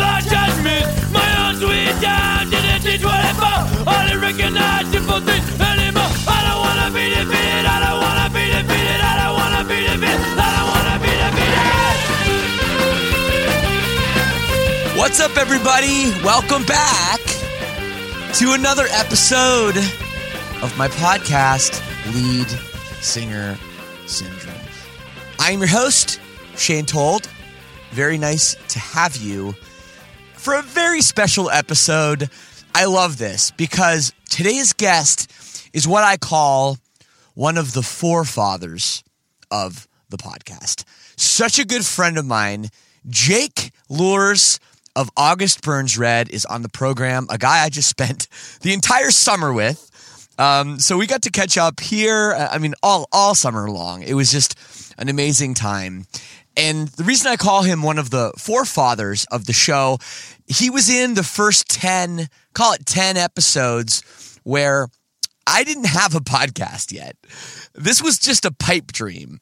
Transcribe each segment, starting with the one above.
Lost judgment. My own sweet time didn't teach what I found. Recognize simple things anymore. I don't wanna be defeated, I don't wanna be defeated, I don't wanna be defeated. What's up, everybody? Welcome back to another episode of my podcast, Lead Singer Syndrome. I am your host, Shane Told. Very nice to have you for a very special episode. I love this because today's guest is what I call one of the forefathers of the podcast. Such a good friend of mine, Jake Luhrs of August Burns Red, is on the program. A guy I just spent the entire summer with. Um, so we got to catch up here. I mean, all all summer long. It was just an amazing time. And the reason I call him one of the forefathers of the show, he was in the first 10, call it 10 episodes where I didn't have a podcast yet. This was just a pipe dream.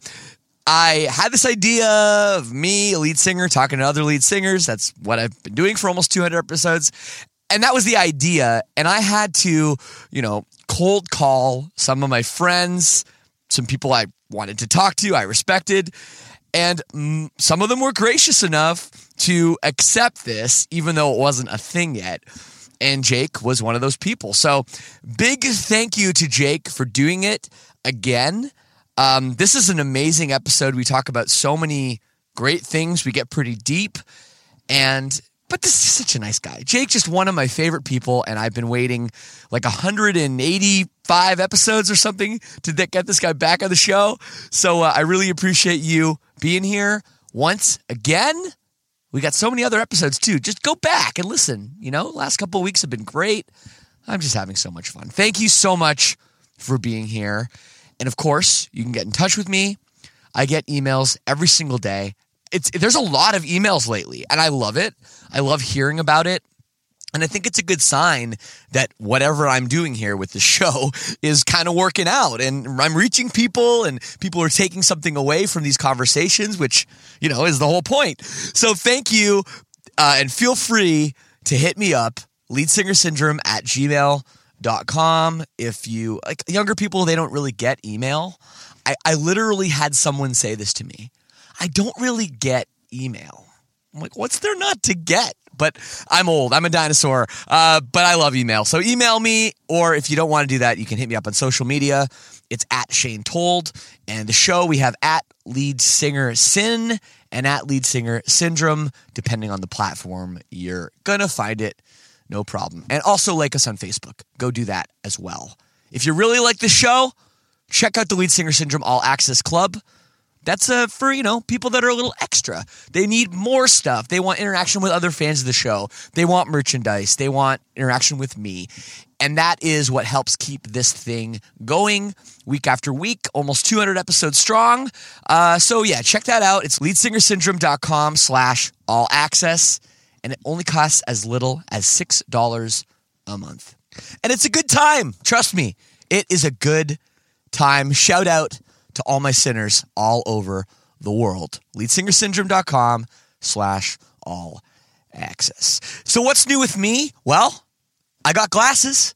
I had this idea of me, a lead singer, talking to other lead singers. That's what I've been doing for almost 200 episodes. And that was the idea. And I had to, you know, cold call some of my friends, some people I wanted to talk to, I respected. And some of them were gracious enough to accept this, even though it wasn't a thing yet. And Jake was one of those people. So, big thank you to Jake for doing it again. Um, this is an amazing episode. We talk about so many great things. We get pretty deep. And but this is such a nice guy. Jake, just one of my favorite people, and I've been waiting like 185 episodes or something to get this guy back on the show. So uh, I really appreciate you being here once again. We got so many other episodes too. Just go back and listen. You know, last couple weeks have been great. I'm just having so much fun. Thank you so much for being here. And of course, you can get in touch with me. I get emails every single day. It's there's a lot of emails lately, and I love it. I love hearing about it. And I think it's a good sign that whatever I'm doing here with the show is kind of working out and I'm reaching people and people are taking something away from these conversations, which, you know, is the whole point. So thank you. Uh, and feel free to hit me up, leadsingersyndrome at gmail.com. If you like younger people, they don't really get email. I, I literally had someone say this to me. I don't really get email. I'm like, what's there not to get? But I'm old. I'm a dinosaur. Uh, but I love email. So email me, or if you don't want to do that, you can hit me up on social media. It's at Shane Told. And the show we have at Lead Singer Sin and at Lead Singer Syndrome, depending on the platform you're going to find it. No problem. And also like us on Facebook. Go do that as well. If you really like the show, check out the Lead Singer Syndrome All Access Club. That's uh, for, you know, people that are a little extra. They need more stuff. They want interaction with other fans of the show. They want merchandise. They want interaction with me. And that is what helps keep this thing going week after week, almost 200 episodes strong. Uh, so yeah, check that out. It's leadsingersyndrome.com slash all access. and it only costs as little as $6 a month. And it's a good time. Trust me, it is a good time. Shout out to all my sinners all over the world. Leadsingersyndrome.com slash all access. So what's new with me? Well, I got glasses.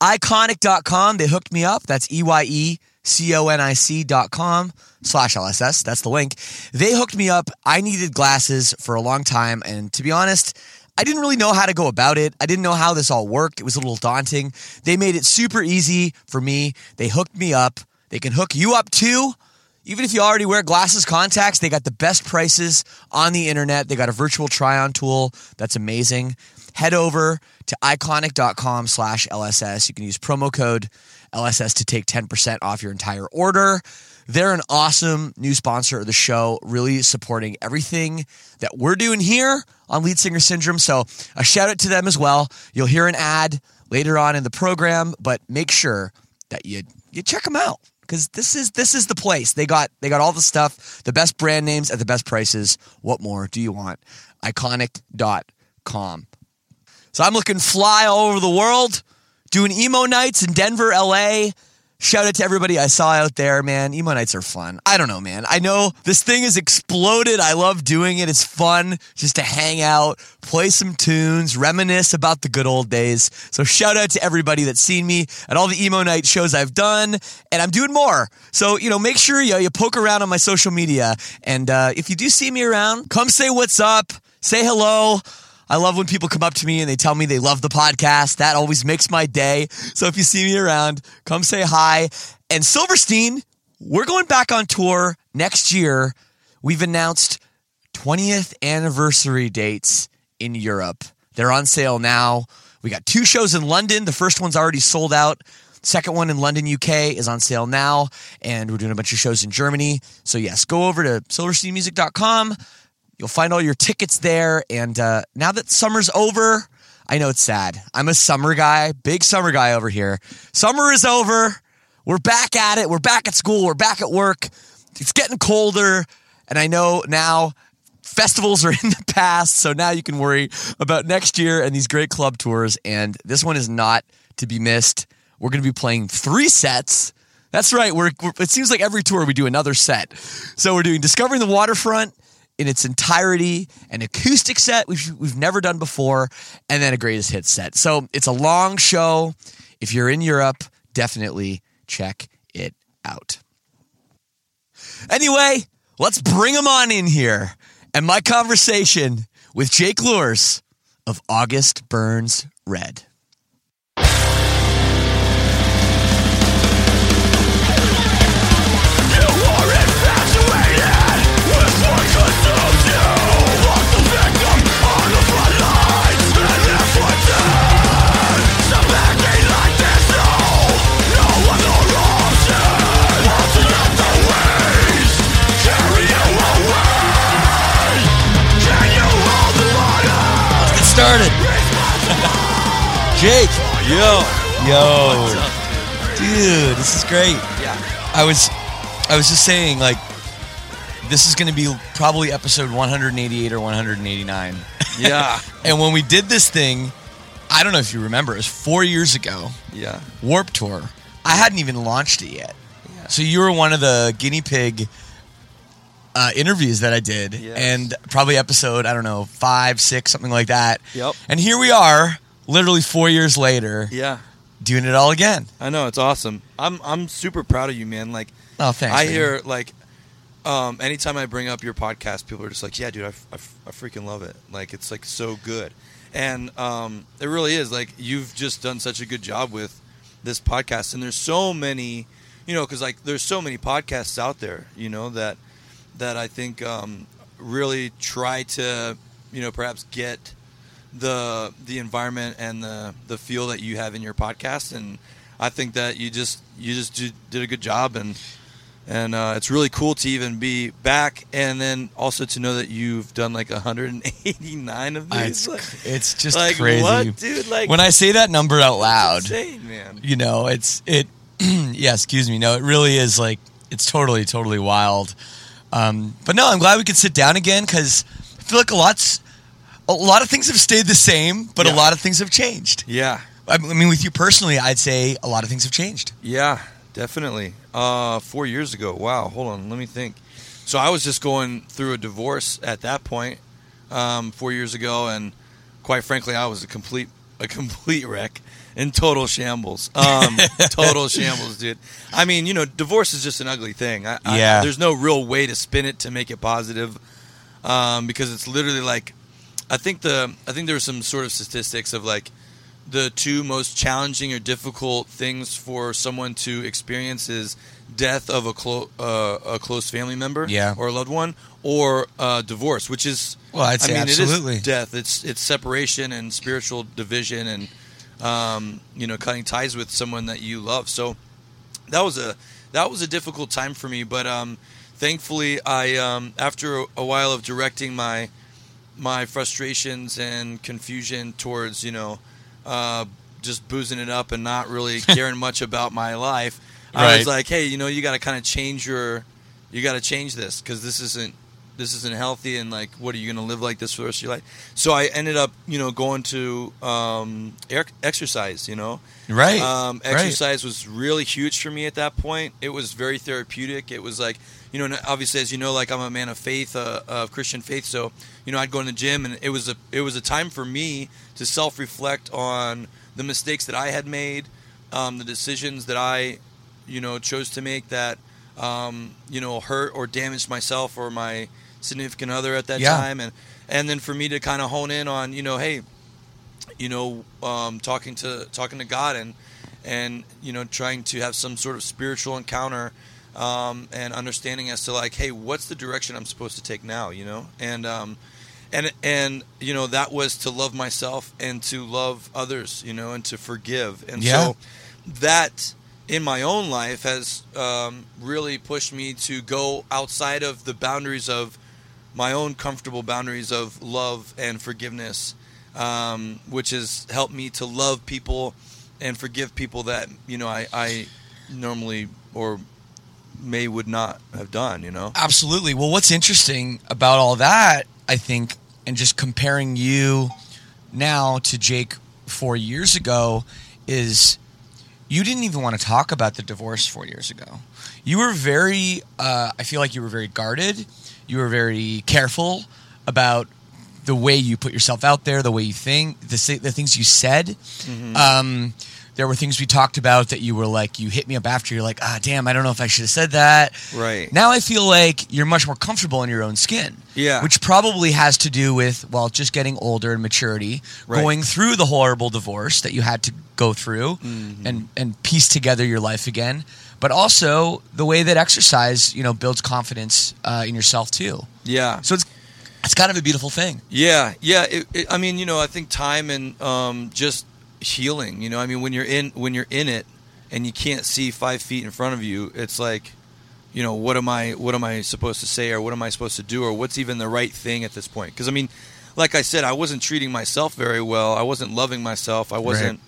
Eyeconic.com. They hooked me up. That's E Y E C O N I C dot com slash LSS. That's the link. They hooked me up. I needed glasses for a long time. And to be honest, I didn't really know how to go about it. I didn't know how this all worked. It was a little daunting. They made it super easy for me. They hooked me up. They can hook you up too. Even if you already wear glasses, contacts, they got the best prices on the internet. They got a virtual try on tool that's amazing. Head over to eyeconic.com slash LSS. You can use promo code LSS to take 10% off your entire order. They're an awesome new sponsor of the show, really supporting everything that we're doing here on Lead Singer Syndrome. So a shout out to them as well. You'll hear an ad later on in the program, but make sure that you you check them out because this is this is the place. They got they got all the stuff, the best brand names at the best prices. What more do you want? Eyeconic.com. So I'm looking fly all over the world, doing emo nights in Denver, LA. Shout out to everybody I saw out there, man. Emo nights are fun. I don't know, man. I know this thing has exploded. I love doing it. It's fun just to hang out, play some tunes, reminisce about the good old days. So shout out to everybody that's seen me at all the emo night shows I've done, and I'm doing more. So you know, make sure you you poke around on my social media, and uh, if you do see me around, come say what's up, say hello. I love when people come up to me and they tell me they love the podcast. That always makes my day. So if you see me around, come say hi. And Silverstein, we're going back on tour next year. We've announced 20th anniversary dates in Europe. They're on sale now. We got two shows in London. The first one's already sold out. Second one in London, UK is on sale now. And we're doing a bunch of shows in Germany. So, yes, go over to silversteinmusic.com. You'll find all your tickets there. And uh, now that summer's over, I know it's sad. I'm a summer guy, big summer guy over here. Summer is over. We're back at it. We're back at school. We're back at work. It's getting colder. And I know now festivals are in the past. So now you can worry about next year and these great club tours. And this one is not to be missed. We're going to be playing three sets. That's right. We're, we're, it seems like every tour we do another set. So we're doing Discovering the Waterfront in its entirety, an acoustic set we've, we've never done before, and then a greatest hits set. So it's a long show. If you're in Europe, definitely check it out. Anyway, let's bring them on in here. And my conversation with Jake Luhrs of August Burns Red. Started. Jake. Yo. Yo. Dude, this is great. Yeah. I was I was just saying like this is going to be probably episode 188 or 189. Yeah. and when we did this thing, I don't know if you remember, it was 4 years ago. Yeah. Warp Tour. I hadn't even launched it yet. Yeah. So you were one of the guinea pig uh, interviews that I did, Yes. and probably episode I don't know five, six, something like that. Yep. And here we are, literally four years later, Yeah. doing it all again. I know it's awesome. I'm I'm super proud of you, man. Like Oh, thanks. I man. hear like um anytime I bring up your podcast, people are just like, "Yeah, dude, I, f- I f- I freaking love it. Like it's like so good." And um it really is like you've just done such a good job with this podcast and there's so many, you know, cuz like there's so many podcasts out there, you know, that that I think um really try to, you know, perhaps get the the environment and the the feel that you have in your podcast and I think that you just you just did, did a good job and and uh, it's really cool to even be back and then also to know that you've done like 189 of Uh, these It's, like, it's just like, crazy. what dude like when I say that number out loud, insane man you know, it's it. yeah, excuse me. No, it really is like it's totally, totally wild. Um, but no, I'm glad we could sit down again because I feel like a lot's a lot of things have stayed the same, but a lot of things have changed. Yeah, I mean, with you personally, I'd say a lot of things have changed. yeah, definitely. Uh, four years ago. Wow. Hold on. Let me think. So I was just going through a divorce at that point, um, four years ago, and quite frankly, I was a complete a complete wreck in total shambles. Um, total shambles, dude. I mean, you know, divorce is just an ugly thing. I, I- Yeah. there's no real way to spin it to make it positive, um, because it's literally like, I think the I think there were some sort of statistics of like the two most challenging or difficult things for someone to experience is death of a, clo- uh, a close family member Yeah. or a loved one or uh, divorce which is Well, I'd say I mean, absolutely. it is death it's it's separation and spiritual division and um, you know cutting ties with someone that you love so that was a that was a difficult time for me but um, thankfully I um, after a while of directing my my frustrations and confusion towards you know uh, just boozing it up and not really caring much about my life. I was like, hey, you know, you got to kind of change your, you got to change this because this isn't this isn't healthy and like, what are you going to live like this for the rest of your life? So I ended up, you know, going to um, er- exercise. You know, Right. um, Right. exercise was really huge for me at that point. It was very therapeutic. It was like, you know, and obviously, as you know, like I'm a man of faith, uh, of Christian faith. So, you know, I'd go in the gym, and it was a it was a time for me to self reflect on the mistakes that I had made, um, the decisions that I, you know, chose to make that, um, you know, hurt or damaged myself or my significant other at that Yeah. time, and and then for me to kind of hone in on, you know, hey, you know, um, talking to talking to God and and you know trying to have some sort of spiritual encounter um, and understanding as to like, hey, what's the direction I'm supposed to take now? You know, and um, and and you know that was to love myself and to love others. You know, and to forgive. And Yeah. so that in my own life has um, really pushed me to go outside of the boundaries of my own comfortable boundaries of love and forgiveness, um, which has helped me to love people and forgive people that you know I, I normally or may would not have done. You know, Absolutely. Well, what's interesting about all that, I think, and just comparing you now to Jake four years ago, is you didn't even want to talk about the divorce four years ago. You were very, uh, I feel like you were very guarded. You were very careful about the way you put yourself out there, the way you think, the, the things you said. Um, there were things we talked about that you were like, you hit me up after. You're like, ah, damn, I don't know if I should have said that. Right. Now I feel like you're much more comfortable in your own skin. Yeah. Which probably has to do with, well, just getting older and maturity, Right. going through the horrible divorce that you had to go through Mm-hmm. and, and piece together your life again. But also the way that exercise, you know, builds confidence uh, in yourself too. yeah. So it's it's kind of a beautiful thing. Yeah, yeah. It, it, I mean, you know, I think time and um, just healing. You know, I mean, when you're in when you're in it and you can't see five feet in front of you, it's like, you know, what am I what am I supposed to say or what am I supposed to do or what's even the right thing at this point? Because I mean, like I said, I wasn't treating myself very well. I wasn't loving myself. I wasn't.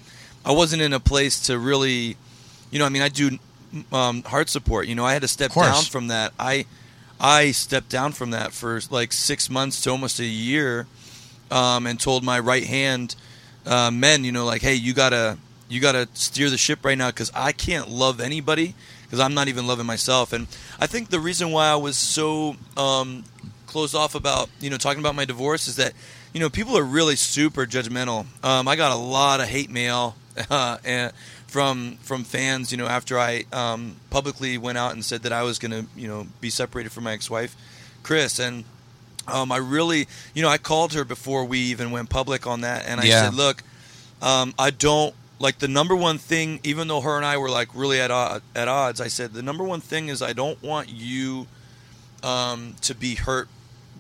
I wasn't in a place to really, you know. I mean, I do um, HeartSupport. You know, I had to step down from that. I I stepped down from that for like six months to almost a year, um, and told my right hand uh, men, you know, like, hey, you gotta you gotta steer the ship right now because I can't love anybody because I'm not even loving myself. And I think the reason why I was so um, closed off about you know talking about my divorce is that you know people are really super judgmental. Um, I got a lot of hate mail uh, and from from fans. You know, after I um, publicly went out and said that I was going to you know be separated from my ex-wife, Chris, and um, I really you know I called her before we even went public on that, and I Yeah. said, look, um, I don't like the number one thing. Even though her and I were like really at od- at odds, I said the number one thing is I don't want you um, to be hurt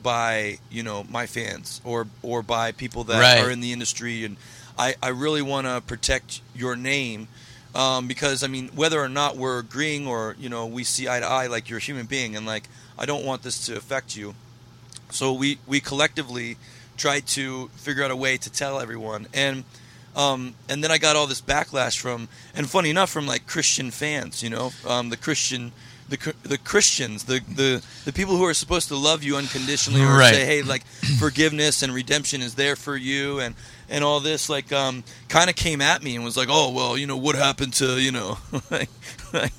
by you know my fans or or by people that Right. are in the industry and I, I really want to protect your name um, because I mean whether or not we're agreeing or you know we see eye to eye like you're a human being and like I don't want this to affect you so we we collectively tried to figure out a way to tell everyone and um, and then I got all this backlash from and funny enough from like Christian fans you know um, the Christian the the Christians, the, the the people who are supposed to love you unconditionally, or Right. say, hey, like forgiveness and redemption is there for you, and and all this, like, um, kind of came at me and was like, oh, well, you know, what happened to, you know, like, like,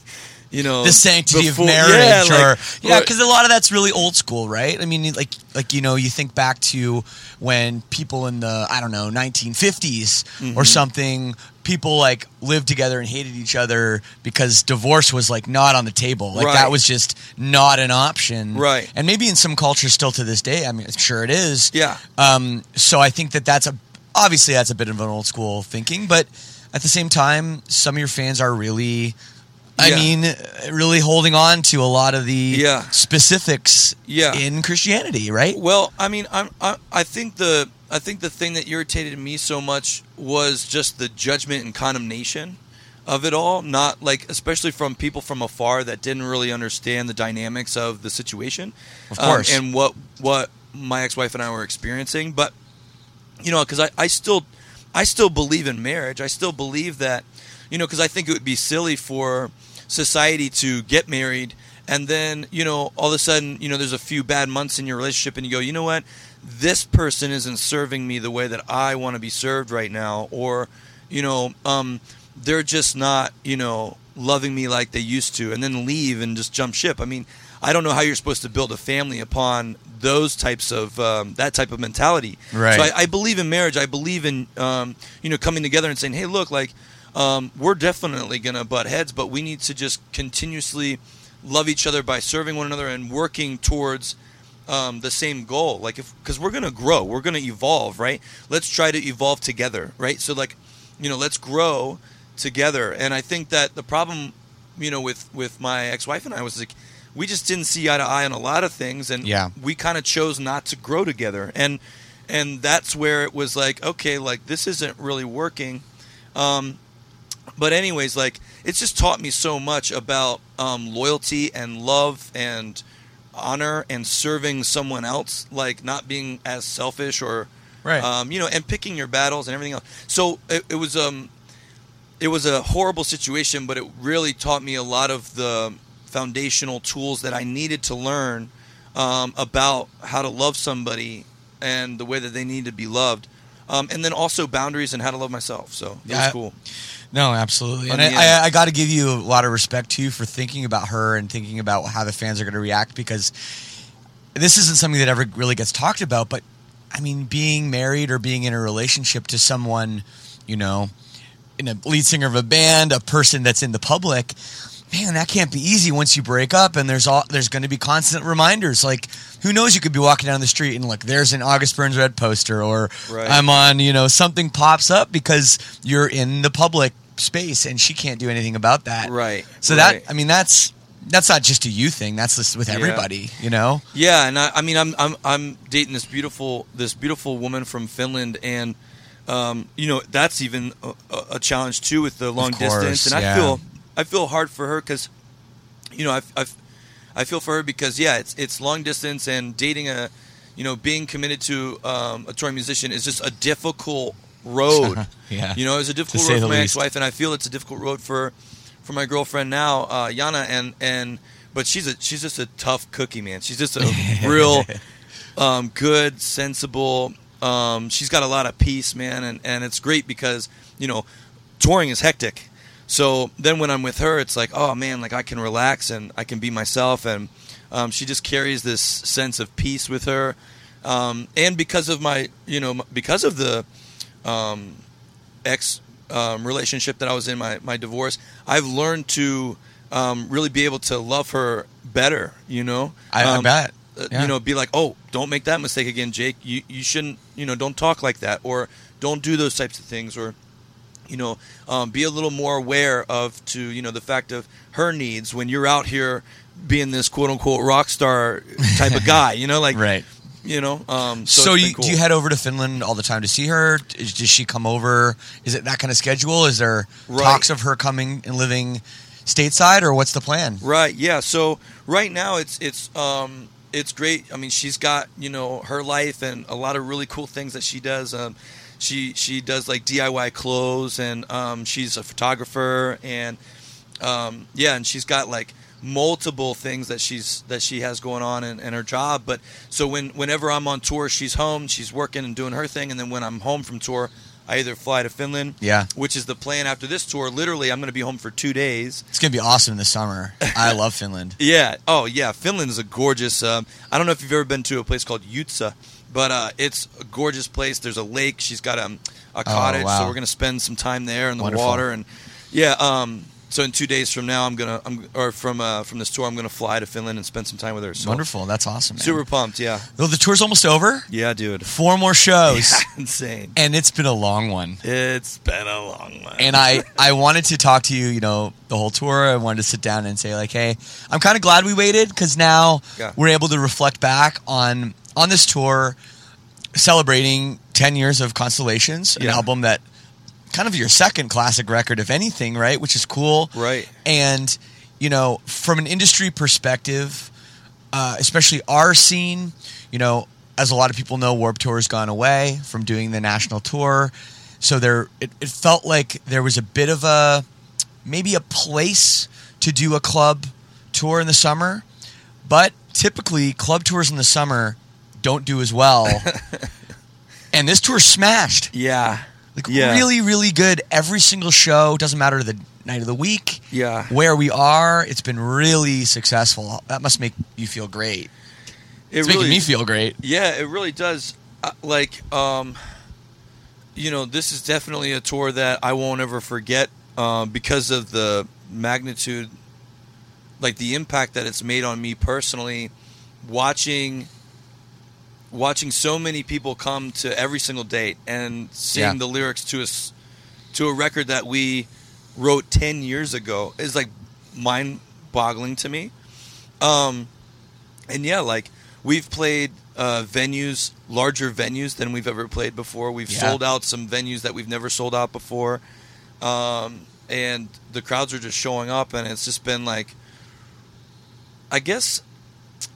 you know, the sanctity before- of marriage yeah, or like, yeah because a lot of that's really old school right i mean like like you know you think back to when people in the i don't know 1950s Mm-hmm. or something people like lived together and hated each other because divorce was like not on the table like that was just not an option Right. and maybe in some cultures still to this day i mean sure it is Yeah. um so i think that that's a obviously that's a bit of an old school thinking but at the same time some of your fans are really I Yeah. mean, really holding on to a lot of the Yeah. specifics Yeah. in Christianity, right? Well, I mean, I'm, I, I think the I think the thing that irritated me so much was just the judgment and condemnation of it all. Not like, especially from people from afar that didn't really understand the dynamics of the situation, Of course. um, and what what my ex wife and I were experiencing. But you know, because I, I still I still believe in marriage. I still believe that you know, because I think it would be silly for society to get married and then you know all of a sudden you know there's a few bad months in your relationship and you go you know what this person isn't serving me the way that I want to be served right now or you know um, they're just not you know loving me like they used to and then leave and just jump ship I mean I don't know how you're supposed to build a family upon those types of um, that type of mentality. Right. so I, I believe in marriage. I believe in um, you know coming together and saying hey look like um, we're definitely gonna butt heads but we need to just continuously love each other by serving one another and working towards um, the same goal. Like if because we're gonna grow. We're gonna evolve right? Let's try to evolve together right? So like you know let's grow together. And i think that the problem you know with with my ex-wife and i was like we just didn't see eye to eye on a lot of things and Yeah. we kind of chose not to grow together and and that's where it was like okay like this isn't really working um, but anyways like it's just taught me so much about um, loyalty and love and honor and serving someone else like not being as selfish or Right. um, you know and picking your battles and everything else so it, it was um it was a horrible situation but it really taught me a lot of the foundational tools that i needed to learn um, about how to love somebody and the way that they need to be loved um, and then also boundaries and how to love myself so it Yeah. was cool No, absolutely. And I. I, I got to give you a lot of respect too for thinking about her and thinking about how the fans are going to react because this isn't something that ever really gets talked about. But I mean, being married or being in a relationship to someone, you know, in a lead singer of a band, a person that's in the public, man, that can't be easy once you break up. And there's all there's going to be constant reminders. Like, who knows? You could be walking down the street and like, there's an August Burns Red poster, or Right. I'm on, you know, something pops up because you're in the public space and she can't do anything about that. Right, So right. that I mean, that's that's not just a you thing. That's just with Yeah. everybody. You know. Yeah, and I, I mean, I'm I'm I'm dating this beautiful this beautiful woman from Finland, and um, you know that's even a, a- challenge too with the long distance. And yeah. I feel I feel hard for her because, you know, I I I feel for her because yeah, it's it's long distance and dating a, you know, being committed to um, a touring musician is just a difficult road. Yeah. You know, it's a difficult road for my least. ex-wife, and I feel it's a difficult road for for my girlfriend now, uh, Yana, and and but she's a she's just a tough cookie, man. She's just a real um, good, sensible. Um, she's got a lot of peace, man, and and it's great because you know touring is hectic. So then when I'm with her, it's like, oh man, like I can relax and I can be myself, and um, she just carries this sense of peace with her. Um, and because of my, you know, because of the um, ex um, relationship that I was in, my, my divorce, I've learned to um, really be able to love her better, you know? I, I Um, bet. uh, Yeah. You know, be like, oh, don't make that mistake again, Jake. You, you shouldn't, you know, don't talk like that or don't do those types of things or, you know, um, be a little more aware of to, you know, the fact of her needs when you're out here being this quote unquote rock star type of guy, you know, like, Right. you know, um, so, So, you, cool. do you head over to Finland all the time to see her? Is, does she come over? Is it that kind of schedule? Is there Right. talks of her coming and living stateside, or what's the plan? Right. Yeah. So right now it's it's um it's great. I mean, she's got you know her life and a lot of really cool things that she does. Um, she she does like DIY clothes and um, she's a photographer and um, yeah, and she's got like multiple things that she's that she has going on in, in her job. But so when whenever I'm on tour, she's home, she's working and doing her thing, and then when I'm home from tour, I either fly to Finland, Yeah. which is the plan after this tour. Literally, I'm going to be home for two days. It's gonna be awesome this summer. I love Finland. Yeah. Oh, yeah. Finland is a gorgeous. Um, I don't know if you've ever been to a place called Jutsa, but uh, it's a gorgeous place. There's a lake. She's got um, a cottage, Oh, wow. so we're gonna spend some time there in the Wonderful. water and yeah. Um, so in two days from now, I'm gonna I'm or from uh, from this tour, I'm gonna fly to Finland and spend some time with her. So Wonderful. That's awesome. Man. Super pumped. Yeah. Well, the tour's almost over. Yeah, dude. Four more shows, Yeah, Insane. and it's been a long one. It's been a long one. And I, I wanted to talk to you, you know, the whole tour. I wanted to sit down and say, like, hey, I'm kind of glad we waited because now Yeah. we're able to reflect back on on this tour, celebrating 10 years of Constellations, an Yeah. album that kind of your second classic record, if anything, right? Which is cool. Right. And, you know, from an industry perspective, uh, especially our scene, you know, as a lot of people know, Warp Tour has gone away from doing the national tour. So there, it, it felt like there was a bit of a maybe a place to do a club tour in the summer, but typically club tours in the summer don't do as well. and this tour smashed. yeah. Like Yeah. really, really good. Every single show doesn't matter the night of the week. Yeah. Where we are, it's been really successful. That must make you feel great. It It's making me feel great. Yeah, it really does. Uh, like, um, you know, this is definitely a tour that I won't ever forget um, because of the magnitude, like the impact that it's made on me personally. Watching, watching so many people come to every single date and seeing Yeah. the lyrics to us to a record that we wrote ten years ago is like mind-boggling to me. Um, and yeah, like we've played uh, venues, larger venues than we've ever played before. We've Yeah. sold out some venues that we've never sold out before, um, and the crowds are just showing up, and it's just been like, I guess,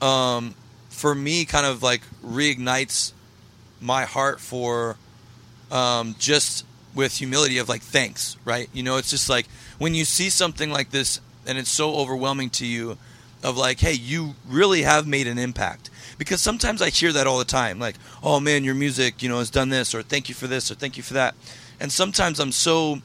um, for me, kind of like reignites my heart for um, just with humility of like thanks, right? You know, it's just like when you see something like this and it's so overwhelming to you of like, hey, you really have made an impact. Because sometimes I hear that all the time, like, oh man, your music, you know, has done this, or thank you for this, or thank you for that. And sometimes I'm so,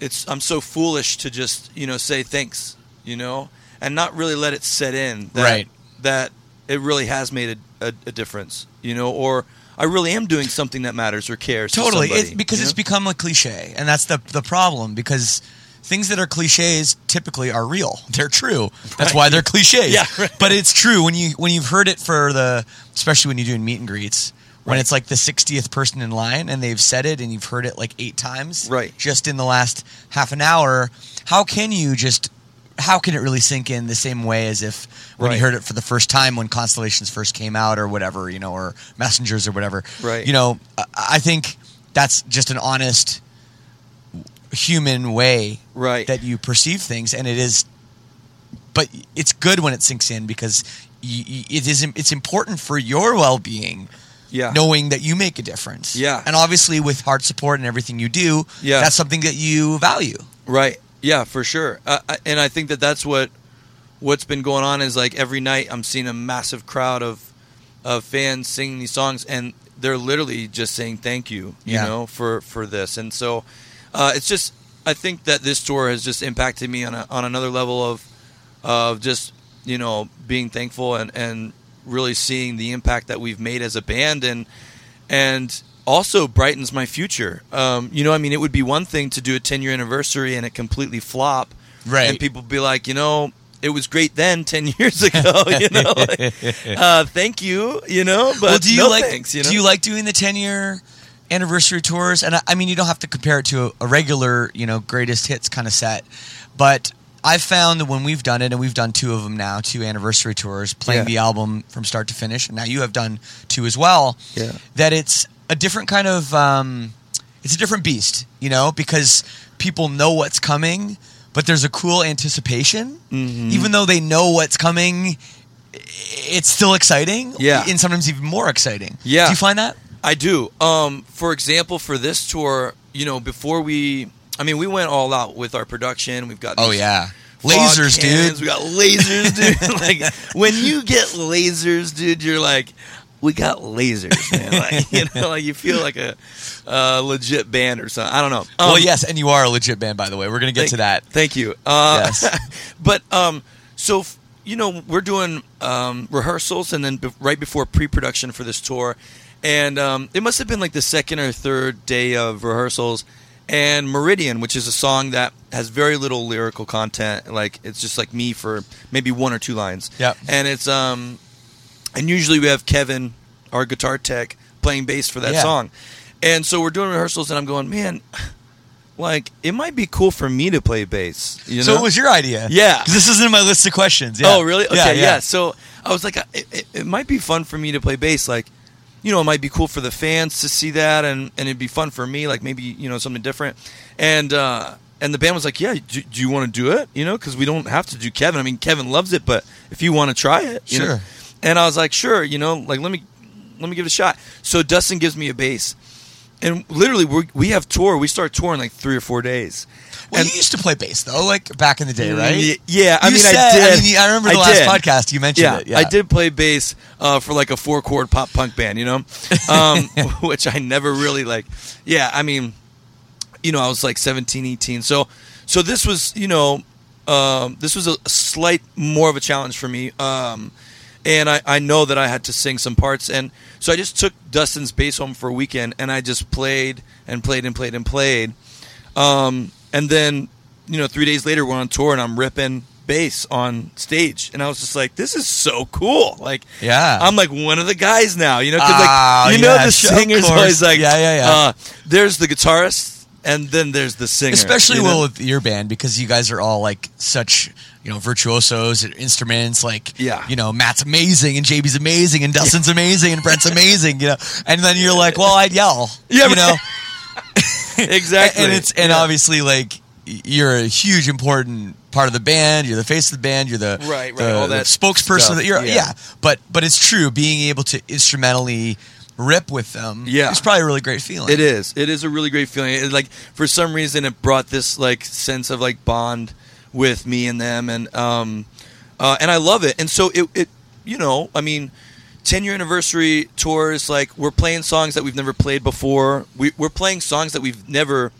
it's I'm so foolish to just you know say thanks, you know, and not really let it set in that Right. that it really has made a, a, a difference, you know, or I really am doing something that matters or cares. to Totally, somebody, it's because you it's become a cliche, and that's the the problem. Because things that are cliches typically are real; they're true. That's why they're cliches. Yeah, right. but it's true when you when you've heard it for the, especially when you're doing meet and greets, when Right. it's like the 60th person in line and they've said it and you've heard it like eight times, Right. Just in the last half an hour, how can you just how can it really sink in the same way as if when Right. you heard it for the first time when Constellations first came out or whatever, you know, or Messengers or whatever, Right. You know, I- think that's just an honest human way Right. that you perceive things, and it is. But it's good when it sinks in because it is. It's important for your well being, yeah, knowing that you make a difference. Yeah. and obviously with HeartSupport and everything you do, Yeah. that's something that you value. Right. Yeah, for sure. Uh, and I think that that's what what's been going on is like every night I'm seeing a massive crowd of of fans singing these songs, and they're literally just saying thank you, you Yeah. know, for for this. And so uh, it's just I think that this tour has just impacted me on a, on another level of of just you know being thankful and and really seeing the impact that we've made as a band and and also brightens my future. Um, you know, I mean, it would be one thing to do a 10 year anniversary and it completely flop, Right. And people be like, you know, it was great then 10 years ago. You know, like, uh, thank you. You know, but well, do you no like thanks, you know? do you like doing the ten year anniversary tours? And I, I mean, you don't have to compare it to a, a regular, you know, greatest hits kind of set, but I've found that when we've done it, and we've done two of them now, two anniversary tours, playing Yeah. the album from start to finish, and now you have done two as well. Yeah. that it's a different kind of, um, it's a different beast, you know, because people know what's coming, but there's a cool anticipation, Mm-hmm. even though they know what's coming. It's still exciting, Yeah. and sometimes even more exciting. Yeah. do you find that? I do. Um, for example, for this tour, you know, before we, I mean, we went all out with our production. We've got Oh yeah, Lasers, cannons, dude. We got lasers, dude. like when you get lasers, dude, you're like, we got lasers, man. Like you know, like you feel like a uh, legit band or something. I don't know. well, Um, yes, and you are a legit band, by the way. We're gonna get Thank- to that. Thank you. Uh, Yes. but um, so f- you know, we're doing um, rehearsals and then be- right before pre-production for this tour, and um, it must have been like the second or third day of rehearsals. And Meridian, which is a song that has very little lyrical content, like it's just like me for maybe one or two lines. Yeah. And it's um, and usually we have Kevin, our guitar tech, playing bass for that Yeah. song. And so we're doing rehearsals, and I'm going, man, like it might be cool for me to play bass. You So know? it was your idea, Yeah. This isn't in my list of questions. Yeah. Oh, really? Okay, Yeah, yeah. yeah. So I was like, it, it, it might be fun for me to play bass. Like, you know, it might be cool for the fans to see that, and, and it'd be fun for me. Like maybe you know something different. And uh, and the band was like, yeah, do, do you want to do it? You know, because we don't have to do Kevin. I mean, Kevin loves it, but if you want to try it, you know? And I was like, sure. You know, like let me let me give it a shot. So Dustin gives me a bass. And literally, we we have tour. We start touring like three or four days. Well, and you used to play bass though, like back in the day, right? Y- Yeah, I You mean, said- I did. I, mean, I remember the I last did. podcast you mentioned yeah, it. Yeah, I did play bass uh, for like a four chord pop punk band, you know, um, which I never really like. Yeah, I mean, you know, I was like 17, 18. So, so this was, you know, um, this was a slight more of a challenge for me. Um, and I, I know that I had to sing some parts. And so I just took Dustin's bass home for a weekend and I just played and played and played and played. Um, and then, you know, three days later, we're on tour and I'm ripping bass on stage. And I was just like, this is so cool. Like, Yeah. I'm like one of the guys now, you know, because Ah, like, you know, the singer's always like, Yeah, yeah, yeah. Uh, there's the guitarist and then there's the singer. Especially you know? well with your band because you guys are all like such you know virtuosos at instruments. Like Yeah. you know Matt's amazing and JB's amazing and Dustin's amazing and Brent's amazing. You know, and then you're like, well, I'd yell. Yeah, you know, exactly. and it's and Yeah. obviously like you're a huge important part of the band. You're the face of the band. You're the Right, right, the- all that spokesperson. stuff, That you're yeah. yeah. But but it's true. Being able to instrumentally rip with them. Yeah. it's probably a really great feeling. It is. It is a really great feeling. It, like for some reason, it brought this like sense of like bond with me and them, and um, uh, and I love it. And so it, it, you know, I mean, ten year anniversary tours. Like we're playing songs that we've never played before. We, we're playing songs that we've never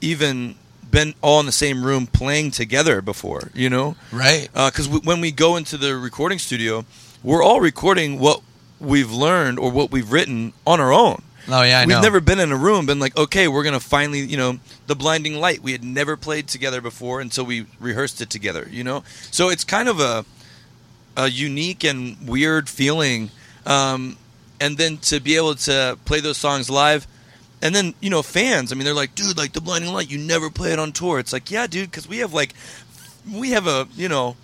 even been all in the same room playing together before. You know, right. because w when we go into the recording studio, we're all recording what we've learned or what we've written on our own. Oh yeah, I We've know. never been in a room, been like, okay, we're gonna finally, you know, the blinding light. We had never played together before until we rehearsed it together, you know. So it's kind of a a unique and weird feeling, um, and then to be able to play those songs live, and then you know, fans. I mean, they're like, dude, like the blinding light, you never play it on tour. It's like, yeah, dude, because we have like, we have a, you know,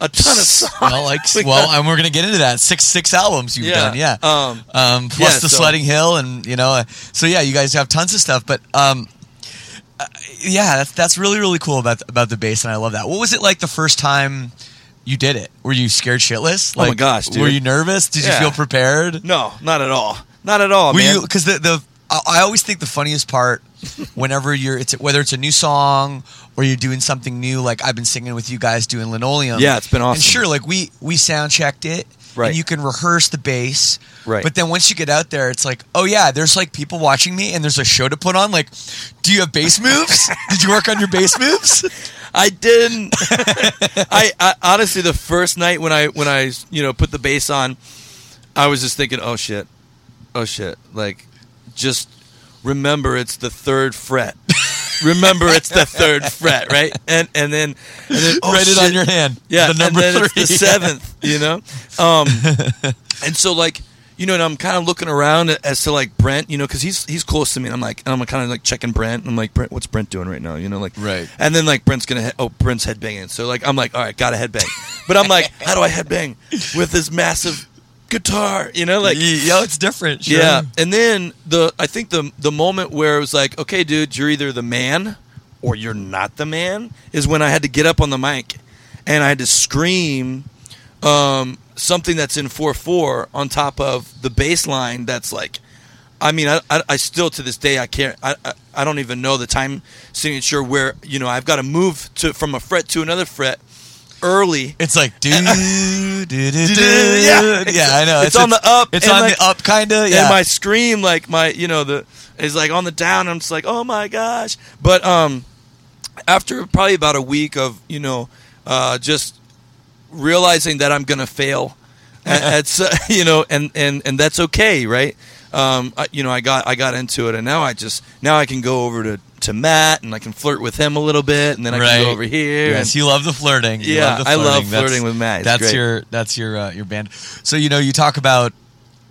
a ton of songs. well, like We well, and we're gonna get into that six six albums you've done, yeah. Um, um, plus yeah, the so- sledding hill, and you know, uh, so yeah, you guys have tons of stuff. But um, uh, yeah, that's that's really really cool about about the bass, and I love that. What was it like the first time you did it? Were you scared shitless? Oh my Like, gosh, dude. Were you nervous? Did Yeah. you feel prepared? no, not at all. Not at all, Were man. you because the the I I always think the funniest part whenever you're it's whether it's a new song or you're doing something new like I've been singing with you guys doing linoleum. Yeah, it's been awesome. And sure, like we we sound checked it. Right. And you can rehearse the bass. Right. But then once you get out there, it's like, oh yeah, there's like people watching me and there's a show to put on. Like, do you have bass moves? Did you work on your bass moves? I didn't. I, I honestly, the first night when I when I you know put the bass on, I was just thinking, oh shit, oh shit. Like, just remember it's the third fret. remember it's the third fret, right? And and then and then oh, Write it on your hand. Yeah, The number and three. the seventh. You know, um, and so like you know, and I'm kind of looking around as to like Brent, you know, because he's he's close to me, and I'm like, and I'm kind of like checking Brent. I'm like, Brent, what's Brent doing right now? You know, like Right. And then like Brent's gonna, he- oh, Brent's headbanging. So like I'm like, all right, got to headbang, but I'm like, how do I headbang with this massive guitar? You know, like yeah, it's different. Sure. yeah, and then the I think the the moment where it was like, okay, dude, you're either the man or you're not the man is when I had to get up on the mic and I had to scream um, something that's in four four on top of the bass line that's like I mean, I, I, I still to this day I can't. I, I, I don't even know the time signature where you know I've got to move to from a fret to another fret early. It's like do do do do. Yeah, yeah, I know. It's on the up It's on like- the up, kind of. Yeah. And my scream, like my, you know, the is like on the down. I'm just like, oh my gosh. But um, after probably about a week of you know, uh, just realizing that I'm gonna fail, and it's uh, you know, and and and that's okay, right? Um, I, you know, I got I got into it, and now I just now I can go over to to Matt, and I can flirt with him a little bit, and then I can go over here. Yes, and, you love the flirting. You Yeah, love the I love flirting. That's- flirting with Matt. It's that's great. your that's your uh, your band. So you know, you talk about.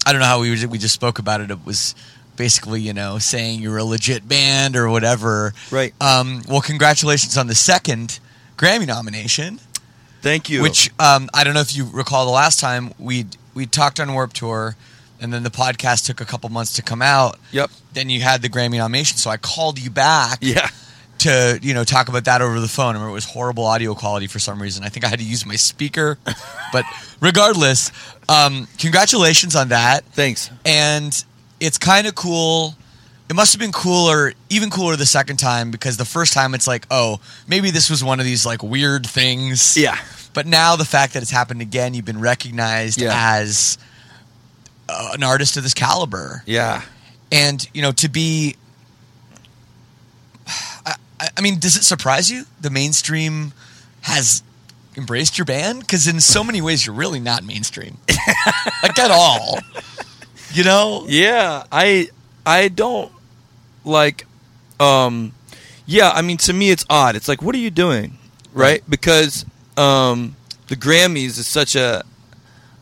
I don't know how we were- we just spoke about it. It was basically you know saying you're a legit band or whatever. Right. Um, well, congratulations on the second Grammy nomination. Thank you. Which um, I don't know if you recall the last time we we talked on Warped Tour, and then the podcast took a couple months to come out. Yep. Then you had the Grammy nomination, so I called you back Yeah. to you know talk about that over the phone. I remember it was horrible audio quality for some reason. I think I had to use my speaker, but regardless, um, congratulations on that. Thanks. And it's kind of cool. It must have been cooler, even cooler the second time because the first time it's like, oh, maybe this was one of these like weird things. Yeah. But now the fact that it's happened again, you've been recognized Yeah. as uh, an artist of this caliber Yeah. and you know to be I, I- I mean does it surprise you the mainstream has embraced your band because in so many ways you're really not mainstream like at all you know Yeah, I I don't like um yeah, I mean to me it's odd. It's like what are you doing? Right? Because um the Grammys is such a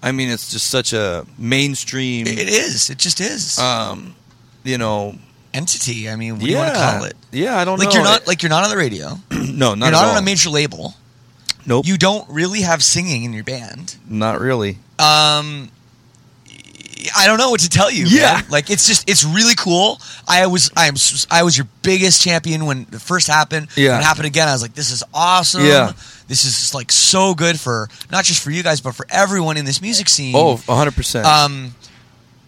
I mean it's just such a mainstream it is it just is um you know entity i mean what do you want to call it Yeah, I don't know. like know. you're not like you're not on the radio no, not you're at not all. on a major label Nope. you don't really have singing in your band not really. um I don't know what to tell you. Yeah. man. like it's just it's really cool. I was I am I was your biggest champion when it first happened. Yeah. when it happened again. I was like, this is awesome. Yeah. This is like so good for not just for you guys, but for everyone in this music scene. Oh, 100%. um,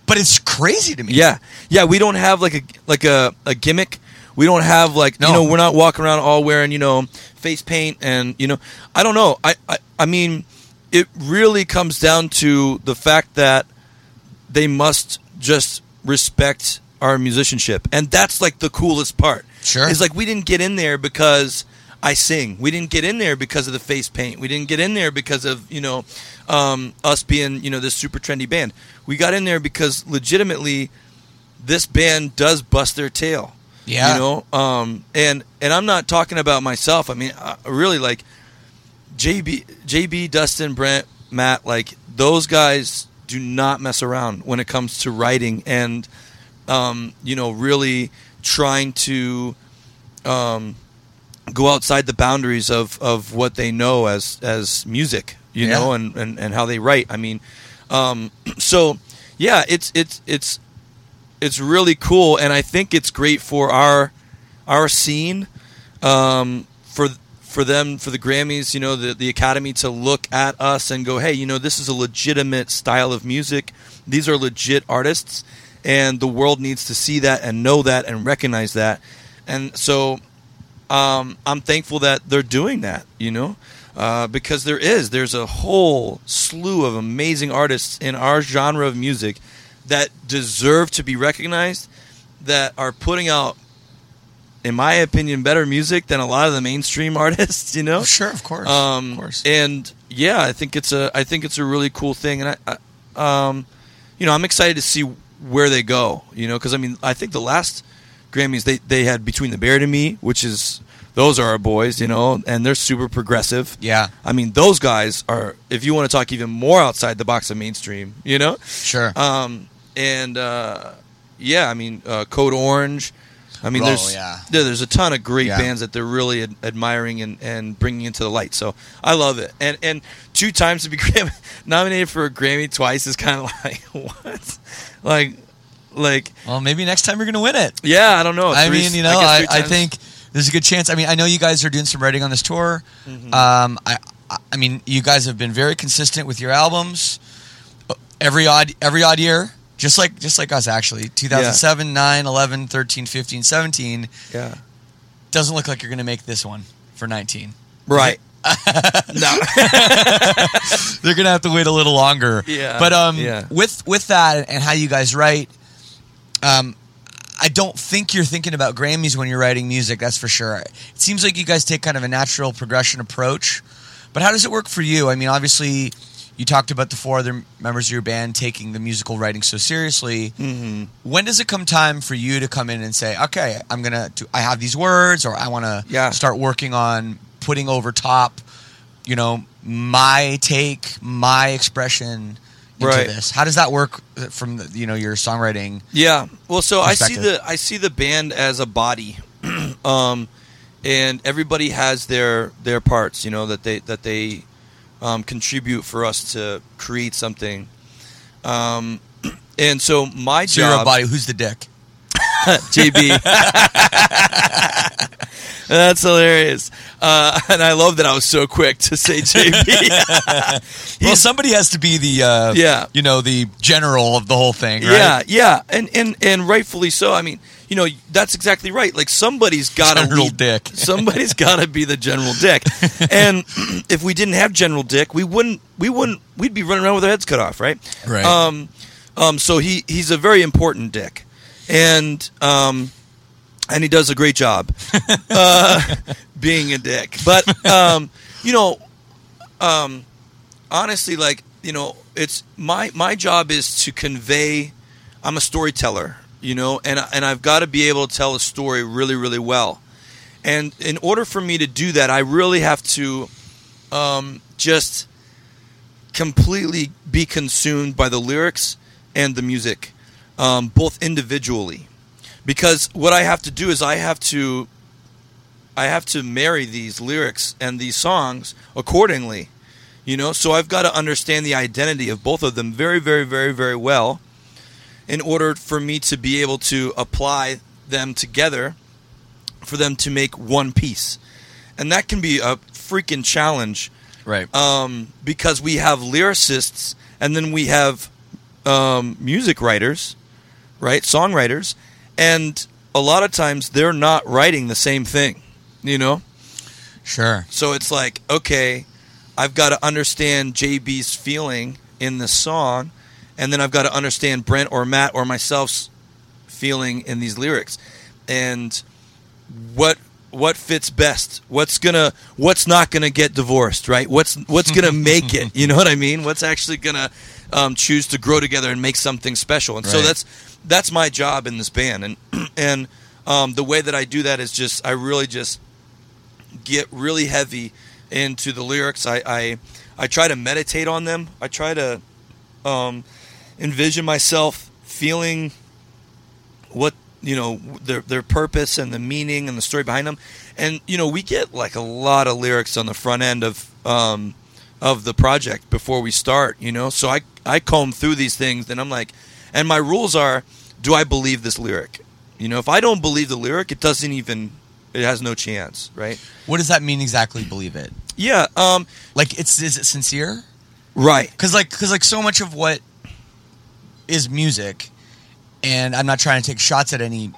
but it's crazy to me. Yeah, yeah. We don't have like a like a, a gimmick. We don't have like No. you know we're not walking around all wearing you know face paint and you know I don't know. I I, I mean it really comes down to the fact that they must just respect our musicianship, and that's like the coolest part. Sure. is like we didn't get in there because. I sing. We didn't get in there because of the face paint. We didn't get in there because of you know um, us being you know this super trendy band. We got in there because legitimately this band does bust their tail. Yeah. You know, um, and and I'm not talking about myself. I mean, I, really like JB, JB, Dustin, Brent, Matt. Like those guys do not mess around when it comes to writing and um, you know really trying to um, go outside the boundaries of, of what they know as as music. You Yeah. know, and, and, and how they write. I mean, um, so yeah, it's it's it's it's really cool, and I think it's great for our our scene, um, for for them for the Grammys, you know, the the Academy to look at us and go, hey, you know, this is a legitimate style of music. These are legit artists, and the world needs to see that and know that and recognize that. And so, um, I'm thankful that they're doing that. You know. Uh, because there is, there's a whole slew of amazing artists in our genre of music that deserve to be recognized, that are putting out, in my opinion, better music than a lot of the mainstream artists. You know, Oh, sure, of course, um, of course. And yeah, I think it's a I think it's a really cool thing, and I, I um, you know, I'm excited to see where they go. You know, because I mean, I think the last Grammys they they had Between the Buried and Me, which is those are our boys, you know, and they're super progressive. Yeah. I mean, those guys are. If you want to talk even more outside the box of mainstream, you know, Sure. um, and uh, yeah, I mean, uh, Code Orange. I mean, Oh, there's yeah. there- there's a ton of great Yeah. bands that they're really ad- admiring and, and bringing into the light. So I love it. And and two times to be Grammy, nominated for a Grammy twice is kind of like what, like like well, maybe next time you're going to win it. yeah, I don't know. I Three- mean, you know, guess I, I think there's a good chance. I mean, I know you guys are doing some writing on this tour. Mm-hmm. Um, I, I- I mean, you guys have been very consistent with your albums. Every odd, every odd year, Just like just like us actually. 2007, 9, 11, 13, 15, 17 Yeah. doesn't look like you're going to make this one for 19. Right. no. They're going to have to wait a little longer. Yeah, But um yeah. with with that and how you guys write um I don't think you're thinking about Grammys when you're writing music, that's for sure. It seems like you guys take kind of a natural progression approach. But how does it work for you? I mean, obviously you talked about the four other members of your band taking the musical writing so seriously. Mm-hmm. When does it come time for you to come in and say, "Okay, I'm gonna, do, I have these words, or I want to Yeah. start working on putting over top, you know, my take, my expression into Right. this." How does that work from the, you know your songwriting? Yeah. Well, so I see the I see the band as a body, um, and everybody has their their parts. You know that they that they um, contribute for us to create something. Um, and so my So you're a body. Who's the dick? JB. That's hilarious, uh, and I love that I was so quick to say JB. Well, somebody has to be the uh, Yeah. you know, the general of the whole thing, right? Yeah, yeah, and and and rightfully so. I mean, you know, that's exactly right. Like somebody's got to General Dick. Somebody's got to be the General Dick. and if we didn't have General Dick, we wouldn't. We wouldn't. We'd be running around with our heads cut off, right? Right. Um, um. So he he's a very important Dick, and um, and he does a great job, uh, being a dick. But um, you know, um, honestly, like you know, it's my my job is to convey. I'm a storyteller, you know, and and I've got to be able to tell a story really, really well. And in order for me to do that, I really have to um, just completely be consumed by the lyrics and the music, um, both individually, because what I have to do is I have to I have to marry these lyrics and these songs accordingly. You know, so I've got to understand the identity of both of them very, very, very, very well in order for me to be able to apply them together for them to make one piece. And that can be a freaking challenge Right. um, because we have lyricists and then we have um, music writers, right? Songwriters. And a lot of times they're not writing the same thing, you know? sure. So it's like, okay, I've got to understand JB's feeling in the song, and then I've got to understand Brent or Matt or myself's feeling in these lyrics, and what what fits best. What's gonna what's not gonna get divorced, right? What's what's gonna make it? You know what I mean? What's actually gonna um, choose to grow together and make something special? And so that's that's my job in this band, and and um, the way that I do that is just I really just get really heavy into the lyrics. I I, I try to meditate on them. I try to um, envision myself feeling what you know their their purpose and the meaning and the story behind them. And you know we get like a lot of lyrics on the front end of um, of the project before we start. You know, so I I comb through these things and I'm like, and my rules are: Do I believe this lyric? You know, if I don't believe the lyric, it doesn't even it has no chance, right? What does that mean exactly? Believe it. Yeah. Um. Like, it's is it sincere? Right. Because like, because like, so much of what is music, and I'm not trying to take shots at any.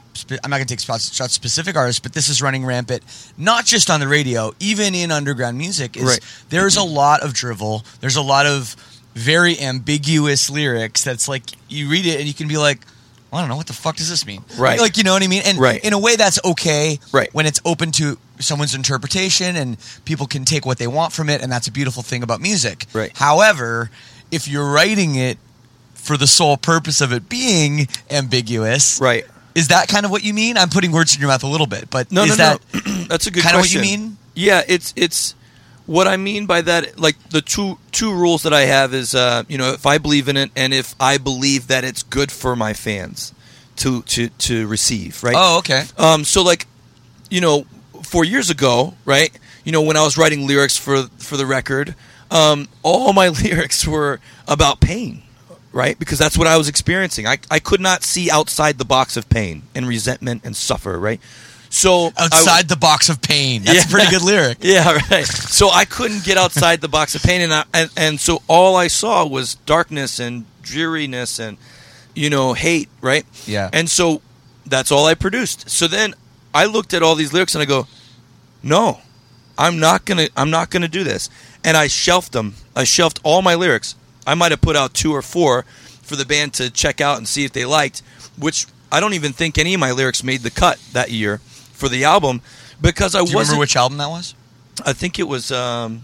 I'm not going to take shots, shots specific artists, but this is running rampant, not just on the radio, even in underground music. Is Right. there's a lot of drivel. There's a lot of very ambiguous lyrics. That's like you read it and you can be like. I don't know what the fuck does this mean. Right. Like you know what I mean. And Right. in a way, that's okay. Right. When it's open to someone's interpretation and people can take what they want from it, and that's a beautiful thing about music. Right. However, if you're writing it for the sole purpose of it being ambiguous, Right. Is that kind of what you mean? I'm putting words in your mouth a little bit, but No, is no, that no. That's a good kind of what you mean? Yeah, it's it's what I mean by that. Like the two two rules that I have is, uh, you know, if I believe in it and if I believe that it's good for my fans to to to receive, right? Oh, okay. Um, so like, you know, four years ago, right? You know, when I was writing lyrics for for the record, um, all my lyrics were about pain, right? Because that's what I was experiencing. I I could not see outside the box of pain and resentment and suffer, right? So Outside the box of pain. That's a Yeah. pretty good lyric. yeah, right. So I couldn't get outside the box of pain, and I, and and so all I saw was darkness and dreariness, and you know, hate, right? Yeah. And so that's all I produced. So then I looked at all these lyrics and I go, no, I'm not gonna I'm not gonna do this. And I shelved them. I shelved all my lyrics. I might have put out two or four for the band to check out and see if they liked, which I don't even think any of my lyrics made the cut that year for the album because I Do you wasn't. remember which album that was? I think it was. Um,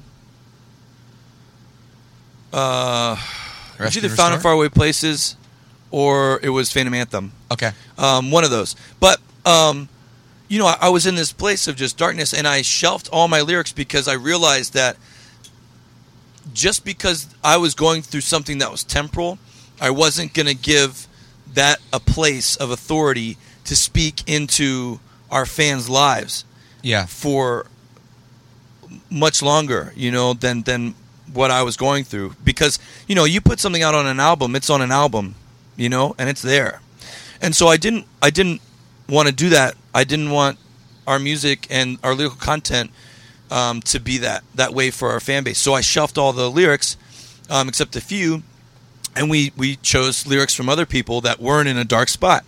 uh, it was either Found in Faraway Places or it was Phantom Anthem Okay. um, one of those. But um, you know, I, I was in this place of just darkness, and I shelved all my lyrics because I realized that just because I was going through something that was temporal, I wasn't going to give that a place of authority to speak into our fans' lives Yeah. for much longer, you know, than than what I was going through. Because you know, you put something out on an album, it's on an album, you know, and it's there. And so I didn't I didn't want to do that. I didn't want our music and our lyrical content um, to be that that way for our fan base. So I shelved all the lyrics, um, except a few, and we we chose lyrics from other people that weren't in a dark spot.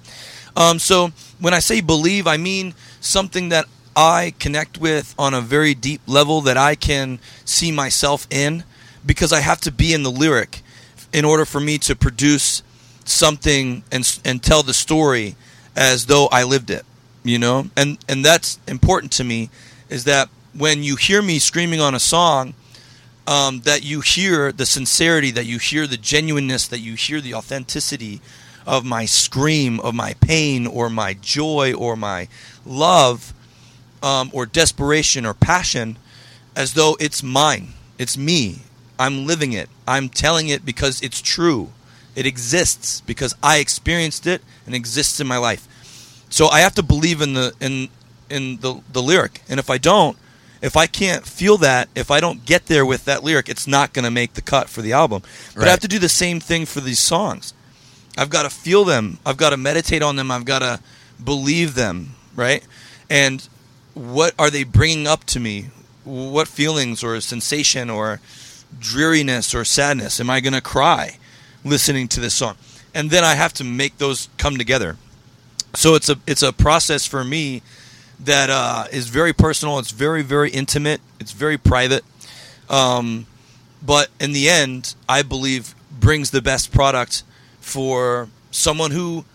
Um, so when I say believe, I mean something that I connect with on a very deep level that I can see myself in, because I have to be in the lyric in order for me to produce something and and tell the story as though I lived it. You know, and and that's important to me. Is that when you hear me screaming on a song, um, that you hear the sincerity, that you hear the genuineness, that you hear the authenticity of my scream, of my pain, or my joy, or my love, um, or desperation, or passion, as though it's mine. It's me. I'm living it. I'm telling it because it's true. It exists because I experienced it and exists in my life. So I have to believe in the in in the the lyric, and if I don't, if I can't feel that, if I don't get there with that lyric, it's not going to make the cut for the album. But I have to do the same thing for these songs. I've got to feel them. I've got to meditate on them. I've got to believe them, right? And what are they bringing up to me? What feelings or sensation or dreariness or sadness am I going to cry listening to this song? And then I have to make those come together. So it's a it's a process for me that uh, is very personal. It's very very intimate. It's very private. Um, but in the end, I believe brings the best product for someone who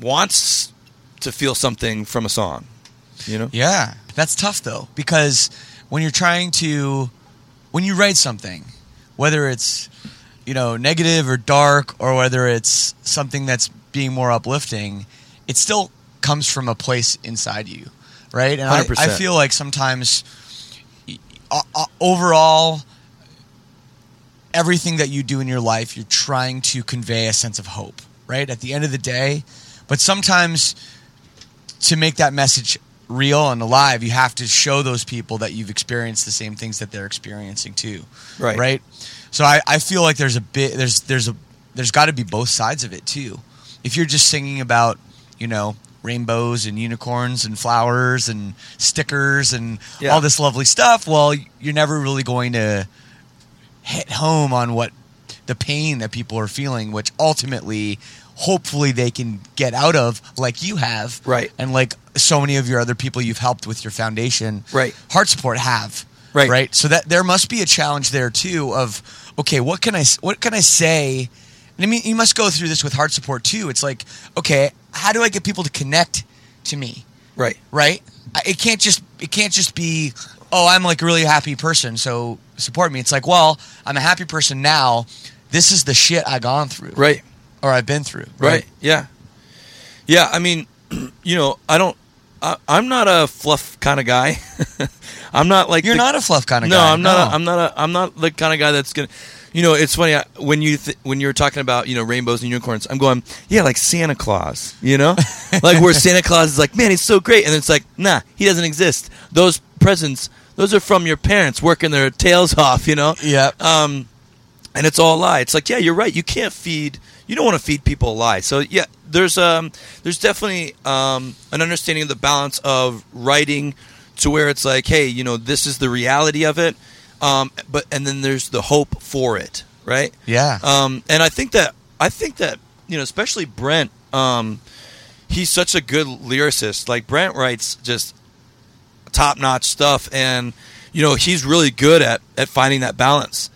wants to feel something from a song. You know? Yeah, that's tough though because when you're trying to when you write something, whether it's you know negative or dark or whether it's something that's being more uplifting, it's still comes from a place inside you, right? And I, I feel like sometimes uh, uh, overall everything that you do in your life, you're trying to convey a sense of hope, right? At the end of the day, but sometimes to make that message real and alive, you have to show those people that you've experienced the same things that they're experiencing too. Right. Right. So I, I feel like there's a bit there's there's a there's got to be both sides of it too. If you're just singing about you know rainbows and unicorns and flowers and stickers and Yeah. all this lovely stuff, well, you're never really going to hit home on what the pain that people are feeling, which ultimately, hopefully, they can get out of, like you have, Right. And like so many of your other people you've helped with your foundation, Right. HeartSupport have, Right. right. So that there must be a challenge there too. Of okay, what can I what can I say? And I mean, you must go through this with HeartSupport too. It's like, okay, how do I get people to connect to me? Right. right? I- It can't just it can't just be oh I'm like a really happy person so support me. It's like well I'm a happy person now. This is the shit I've gone through Right. or I've been through. Right. Yeah. Yeah. I mean, you know, I don't. I, I'm not a fluff kind of guy. I'm not like You're the- not a fluff kind of guy. no. I'm not. A, I'm not. A, I'm not the kind of guy that's gonna. You know, it's funny I, when you th- when you're talking about you know rainbows and unicorns. I'm going, yeah, like Santa Claus. You know, like where Santa Claus is like, man, he's so great, and it's like, nah, he doesn't exist. Those presents, those are from your parents working their tails off. You know. Yeah. Um, and it's all a lie. It's like, yeah, you're right. You can't feed. You don't want to feed people a lie. So yeah, there's um, there's definitely um, an understanding of the balance of writing to where it's like, hey, you know, this is the reality of it. Um, but and then there's the hope for it, right? Yeah. Um, and I think that I think that you know, especially Brent. Um, he's such a good lyricist. Like Brent writes just top notch stuff, and you know he's really good at at finding that balance.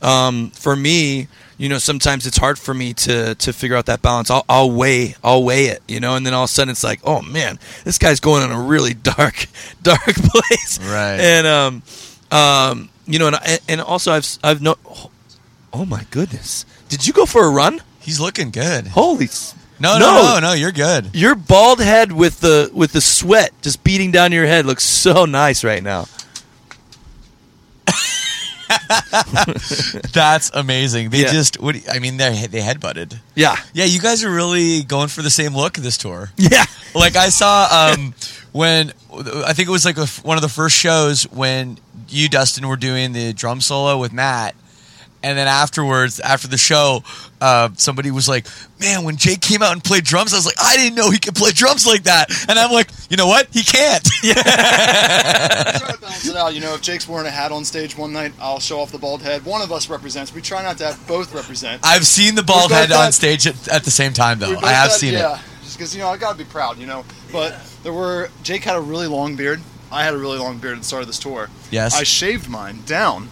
Um, for me, you know, sometimes it's hard for me to to figure out that balance. I'll, I'll weigh I'll weigh it, you know, and then all of a sudden it's like, oh man, this guy's going in a really dark dark place, Right. And um, um, you know, and and also I've I've no, oh my goodness, did you go for a run? He's looking good. Holy. s- No, no, no, no. You're good. Your bald head with the with the sweat just beating down your head looks so nice right now. That's amazing. They Yeah. just, what I mean, they they headbutted. Yeah. Yeah, you guys are really going for the same look this tour. Yeah. Like I saw um, when I think it was like a, one of the first shows when you Dustin were doing the drum solo with Matt, and then afterwards, after the show, uh, somebody was like, "Man, when Jake came out and played drums, I was like, I didn't know he could play drums like that." And I'm like, you know what? He can't. try to balance it out. You know, if Jake's wearing a hat on stage one night, I'll show off the bald head. One of us represents. We try not to have both represent. I've seen the bald We both head on stage at, at the same time, though. I have had- seen yeah, it. just because you know I gotta be proud. You know, but there were Jake had a really long beard. I had a really long beard at the start of this tour. Yes. I shaved mine down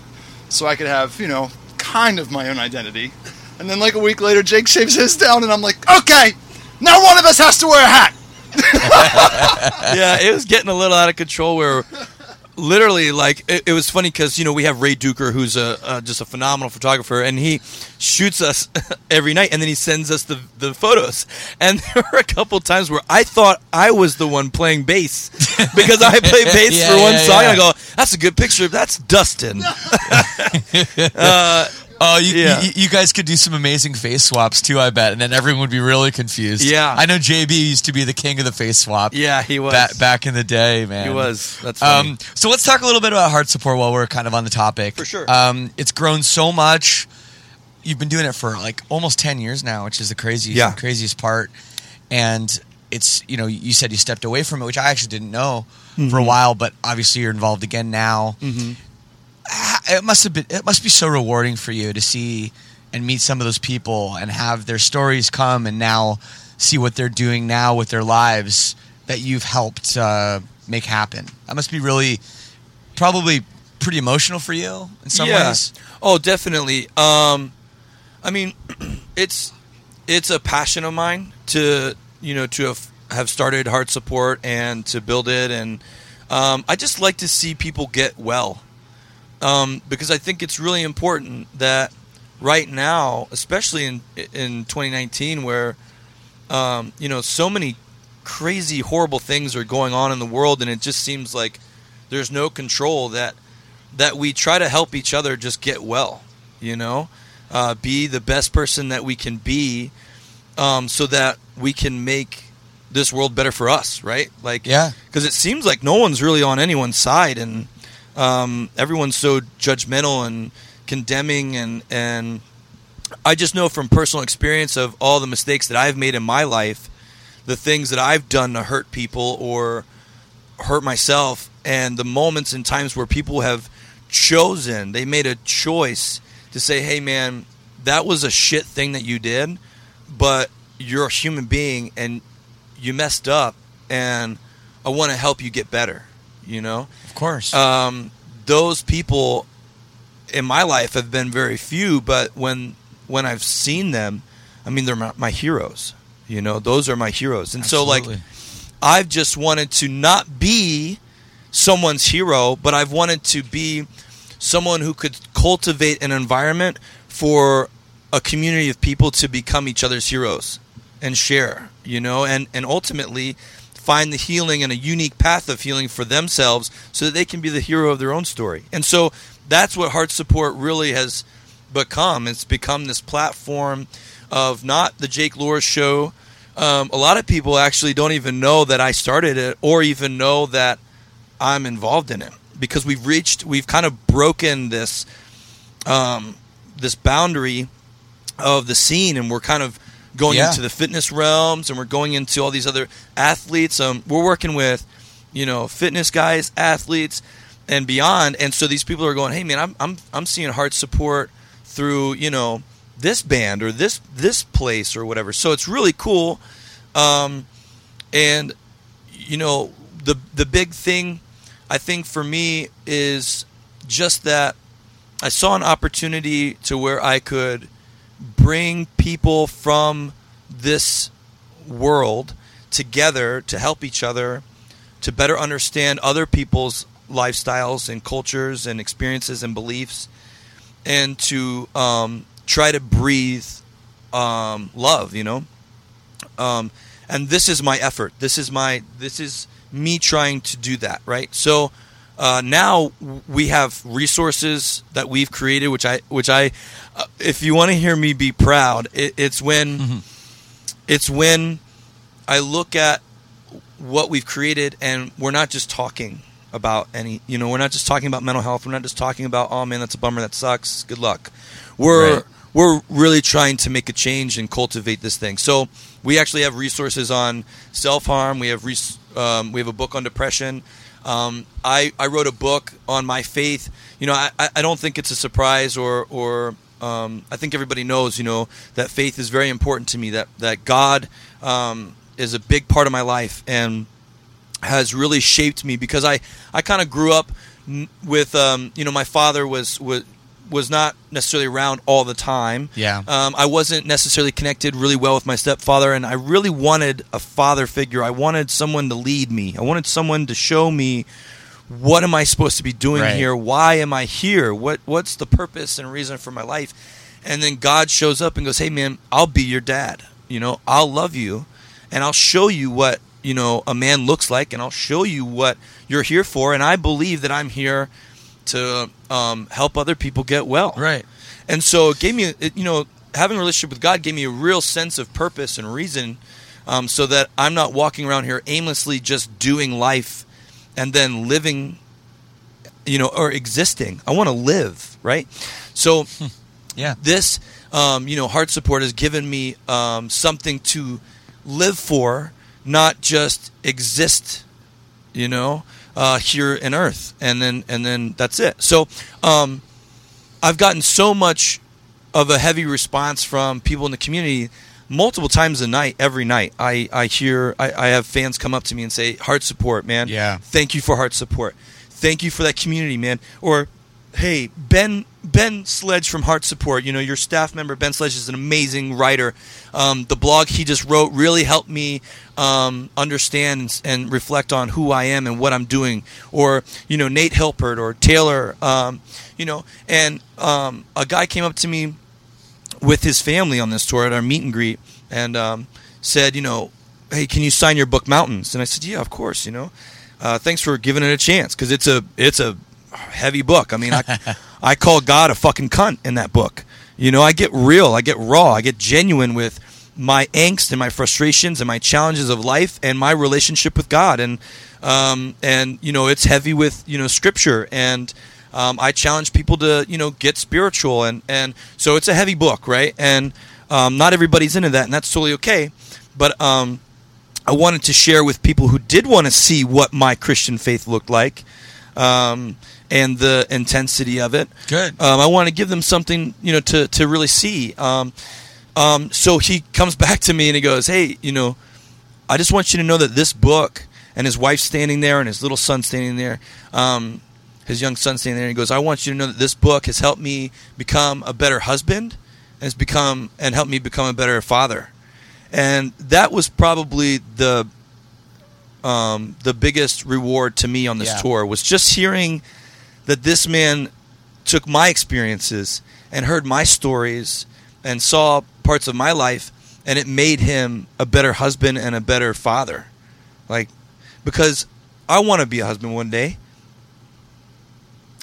so I could have you know kind of my own identity. And then like a week later, Jake shaves his down, and I'm like, okay, now one of us has to wear a hat. yeah, it was getting a little out of control. Where literally, like, it, it was funny because you know we have Ray Duker, who's a uh, just a phenomenal photographer, and he shoots us every night, and then he sends us the the photos. And there were a couple times where I thought I was the one playing bass because I play bass Yeah, for one yeah, song. yeah. And I go, "That's a good picture. That's Dustin." uh, Oh, you, Yeah. you, you guys could do some amazing face swaps too, I bet, and then everyone would be really confused. Yeah. I know JB used to be the king of the face swap. yeah, he was. Back, back in the day, man. He was. That's funny. Um, so let's talk a little bit about HeartSupport while we're kind of on the topic. For sure. Um, it's grown so much. You've been doing it for like almost ten years now, which is the craziest, Yeah. craziest part. And it's you know you said you stepped away from it, which I actually didn't know for a Mm-hmm. while, but obviously you're involved again now. Ah, It must have been. It must be so rewarding for you to see and meet some of those people and have their stories come and now see what they're doing now with their lives that you've helped uh, make happen. That must be really, probably pretty emotional for you in some Yeah. ways. Oh, definitely. Um, I mean, it's it's a passion of mine to you know to have, have started HeartSupport and to build it, and um, I just like to see people get well um, because I think it's really important that right now, especially in in 2019, where um, you know so many crazy, horrible things are going on in the world, and it just seems like there's no control that that we try to help each other just get well, you know, uh, be the best person that we can be, um, so that we can make this world better for us, right? Like, Yeah. because it seems like no one's really on anyone's side, and um, everyone's so judgmental and condemning, and and I just know from personal experience of all the mistakes that I've made in my life, the things that I've done to hurt people or hurt myself and the moments and times where people have chosen they made a choice to say hey man that was a shit thing that you did but you're a human being and you messed up and i want to help you get better you know Of course. um, those people in my life have been very few, but when when I've seen them, I mean, they're my, my heroes. You know, those are my heroes, and so like I've just wanted to not be someone's hero, but I've wanted to be someone who could cultivate an environment for a community of people to become each other's heroes and share, you know, and, and ultimately find the healing and a unique path of healing for themselves so that they can be the hero of their own story. And so that's what HeartSupport really has become. It's become this platform of not the Jake Luhrs show. Um, a lot of people actually don't even know that I started it or even know that I'm involved in it because we've reached, we've kind of broken this, um, this boundary of the scene, and we're kind of going Yeah. into the fitness realms, and we're going into all these other athletes. Um, we're working with, you know, fitness guys, athletes, and beyond. And so these people are going, "Hey, man, I'm I'm I'm seeing HeartSupport through, you know." this band or this this place or whatever. So it's really cool. Um, and you know, the the big thing I think for me is just that I saw an opportunity to where I could bring people from this world together to help each other to better understand other people's lifestyles and cultures and experiences and beliefs and to um, try to breathe um, love you know? Um, and this is my effort. This is my this is me trying to do that right? So uh, now we have resources that we've created which i which i uh, if you want to hear me be proud it, it's when it's when i look at what we've created and we're not just talking about any you know we're not just talking about mental health. We're not just talking about oh man that's a bummer. That sucks. Good luck. We're Right. we're really trying to make a change and cultivate this thing. So we actually have resources on self-harm. We have res- um, we have a book on depression um, I, I wrote a book on my faith. You know I, I don't think it's a surprise or or um, I think everybody knows you know that faith is very important to me that that God um, is a big part of my life and has really shaped me because I, I kind of grew up with um, you know my father was was was not necessarily around all the time. Yeah. Um, I wasn't necessarily connected really well with my stepfather, and I really wanted a father figure. I wanted someone to lead me. I wanted someone to show me what am I supposed to be doing Right. here? Why am I here? What what's the purpose and reason for my life? And then God shows up and goes, "Hey man, I'll be your dad. You know, I'll love you and I'll show you what, you know, a man looks like and I'll show you what you're here for and I believe that I'm here to um, help other people get well." Right. And so it gave me, it, you know, having a relationship with God gave me a real sense of purpose and reason, um, so that I'm not walking around here aimlessly just doing life and then living, you know, or existing. I want to live, right? So Yeah. this, um, you know, HeartSupport has given me um, something to live for, not just exist, you know, uh, here in Earth, and then and then that's it. So um, I've gotten so much of a heavy response from people in the community multiple times a night every night. I, I hear I, I have fans come up to me and say HeartSupport man. Yeah. thank you for HeartSupport. Thank you for that community man. Or hey ben ben sledge from HeartSupport you know your staff member ben sledge is an amazing writer um, the blog he just wrote really helped me um, understand and, reflect on who i am and what i'm doing or you know nate hilpert or taylor um, you know and um, a guy came up to me with his family on this tour at our meet and greet and um, said, you know, hey, can you sign your book Mountains? And I said, yeah, of course. You know, uh, thanks for giving it a chance because it's a it's a heavy book. I mean, I, I call God a fucking cunt in that book. You know, I get real, I get raw, I get genuine with my angst and my frustrations and my challenges of life and my relationship with God. And um, and you know it's heavy with you know scripture. And um, I challenge people to you know get spiritual. And and so it's a heavy book right? And um, not everybody's into that and that's totally okay. But um, I wanted to share with people who did want to see what my Christian faith looked like um, and the intensity of it Good. um, I want to give them something, you know, to, to really see. Um, um, so he comes back to me and he goes, "Hey, you know, I just want you to know that this book and his wife standing there and his little son standing there, um, his young son standing there. And he goes, I want you to know that this book has helped me become a better husband, and has become and helped me become a better father. And that was probably the um, the biggest reward to me on this Yeah. tour was just hearing that this man took my experiences and heard my stories and saw parts of my life and it made him a better husband and a better father like because i want to be a husband one day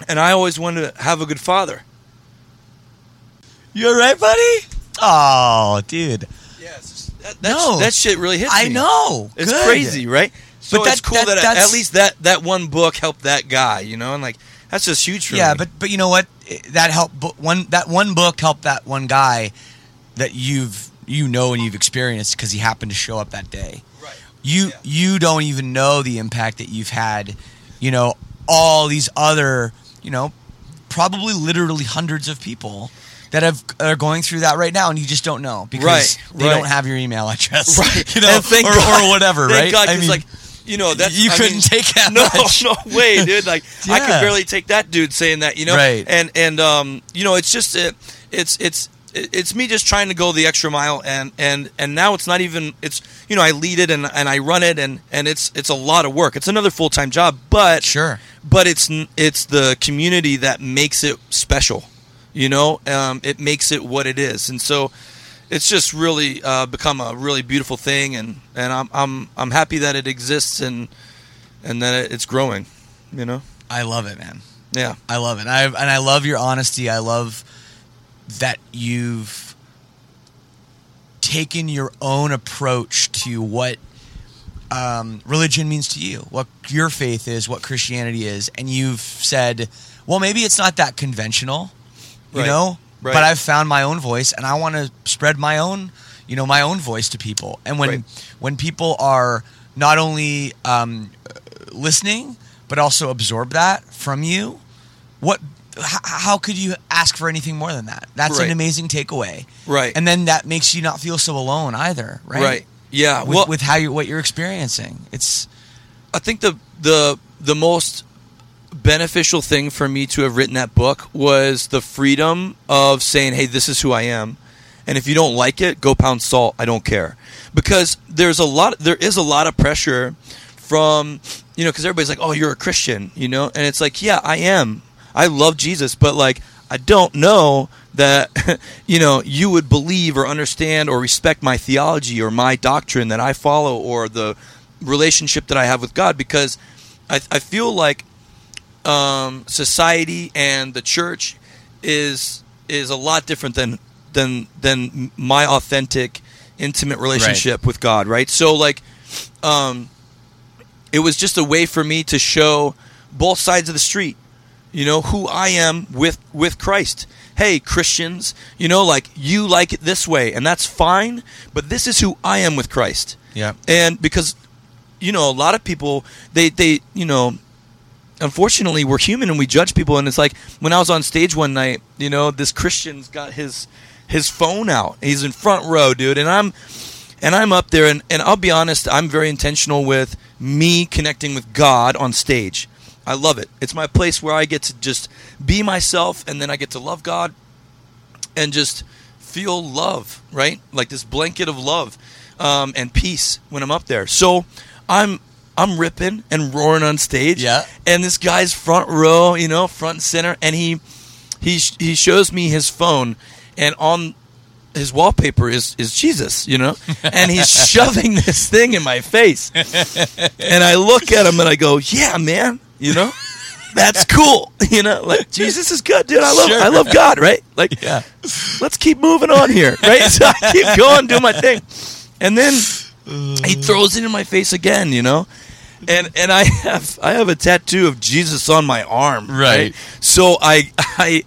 and i always wanted to have a good father You all right, buddy? Oh, dude. yes that, that, No. that shit really hits I me. know. it's Good. crazy right so But it's cool that- that, at least that that one book helped that guy you know and like that's just huge for Yeah, me but but you know what? Eh, that helped. One that one book helped that one guy that you've you know and you've experienced because he happened to show up that day. right You Yeah. you don't even know the impact that you've had. You know all these other you know probably literally hundreds of people that have are going through that right now, and you just don't know because Right, they right. don't have your email address, right You know, or, or whatever, thank right? God, I mean, like you know that's you I couldn't mean, take that no much. no way dude like I Yeah. could barely take that dude saying that you know Right. and and um you know it's just it, it's it's it's me just trying to go the extra mile and and and now it's not even it's you know I lead it and and I run it and and it's it's a lot of work it's another full time job but Sure. but it's it's the community that makes it special you know um, it makes it what it is and so it's just really uh, become a really beautiful thing and and I'm I'm I'm happy that it exists and and that it's growing you know I love it, man. yeah I love it. I and I love your honesty. I love that you've taken your own approach to what um, religion means to you, what your faith is, what Christianity is, and you've said, well, maybe it's not that conventional, you Right. know, Right. but I've found my own voice, and I want to spread my own, you know, my own voice to people. And when Right. when people are not only um, listening but also absorb that from you, what? H- how could you ask for anything more than that? That's an amazing takeaway, Right. And then that makes you not feel so alone either, right? right yeah With, well with how you what you're experiencing, it's I think the the the most beneficial thing for me to have written that book was the freedom of saying, "Hey, this is who I am." And if you don't like it, go pound salt. I don't care. Because there's a lot there is a lot of pressure from, you know, cuz everybody's like, "Oh, you're a Christian," you know? And it's like, "Yeah, I am. I love Jesus, but like I don't know that you know you would believe or understand or respect my theology or my doctrine that I follow or the relationship that I have with God because I, I feel like um, society and the church is is a lot different than than than my authentic intimate relationship with God right so like um, it was just a way for me to show both sides of the street you know who I am with with Christ. Hey Christians, you know like you like it this way and that's fine, but this is who I am with Christ. Yeah. And because you know a lot of people they they you know unfortunately we're human and we judge people and it's like when I was on stage one night, you know, this Christian's got his his phone out. He's in front row, dude, and I'm and I'm up there and, and I'll be honest, I'm very intentional with me connecting with God on stage. I love it. It's my place where I get to just be myself and then I get to love God and just feel love, right? Like this blanket of love um, and peace when I'm up there. So I'm I'm ripping and roaring on stage. Yeah. And this guy's front row, you know, front and center, and he he he shows me his phone, and on his wallpaper is is Jesus, you know, and he's shoving this thing in my face, and I look at him and I go, "Yeah, man, you know." That's cool, you know. Like Jesus is good, dude. I love, Sure. I love God, right? Like, Yeah. let's keep moving on here, right? So I keep going, doing my thing, and then he throws it in my face again, you know. And and I have I have a tattoo of Jesus on my arm, Right. So I I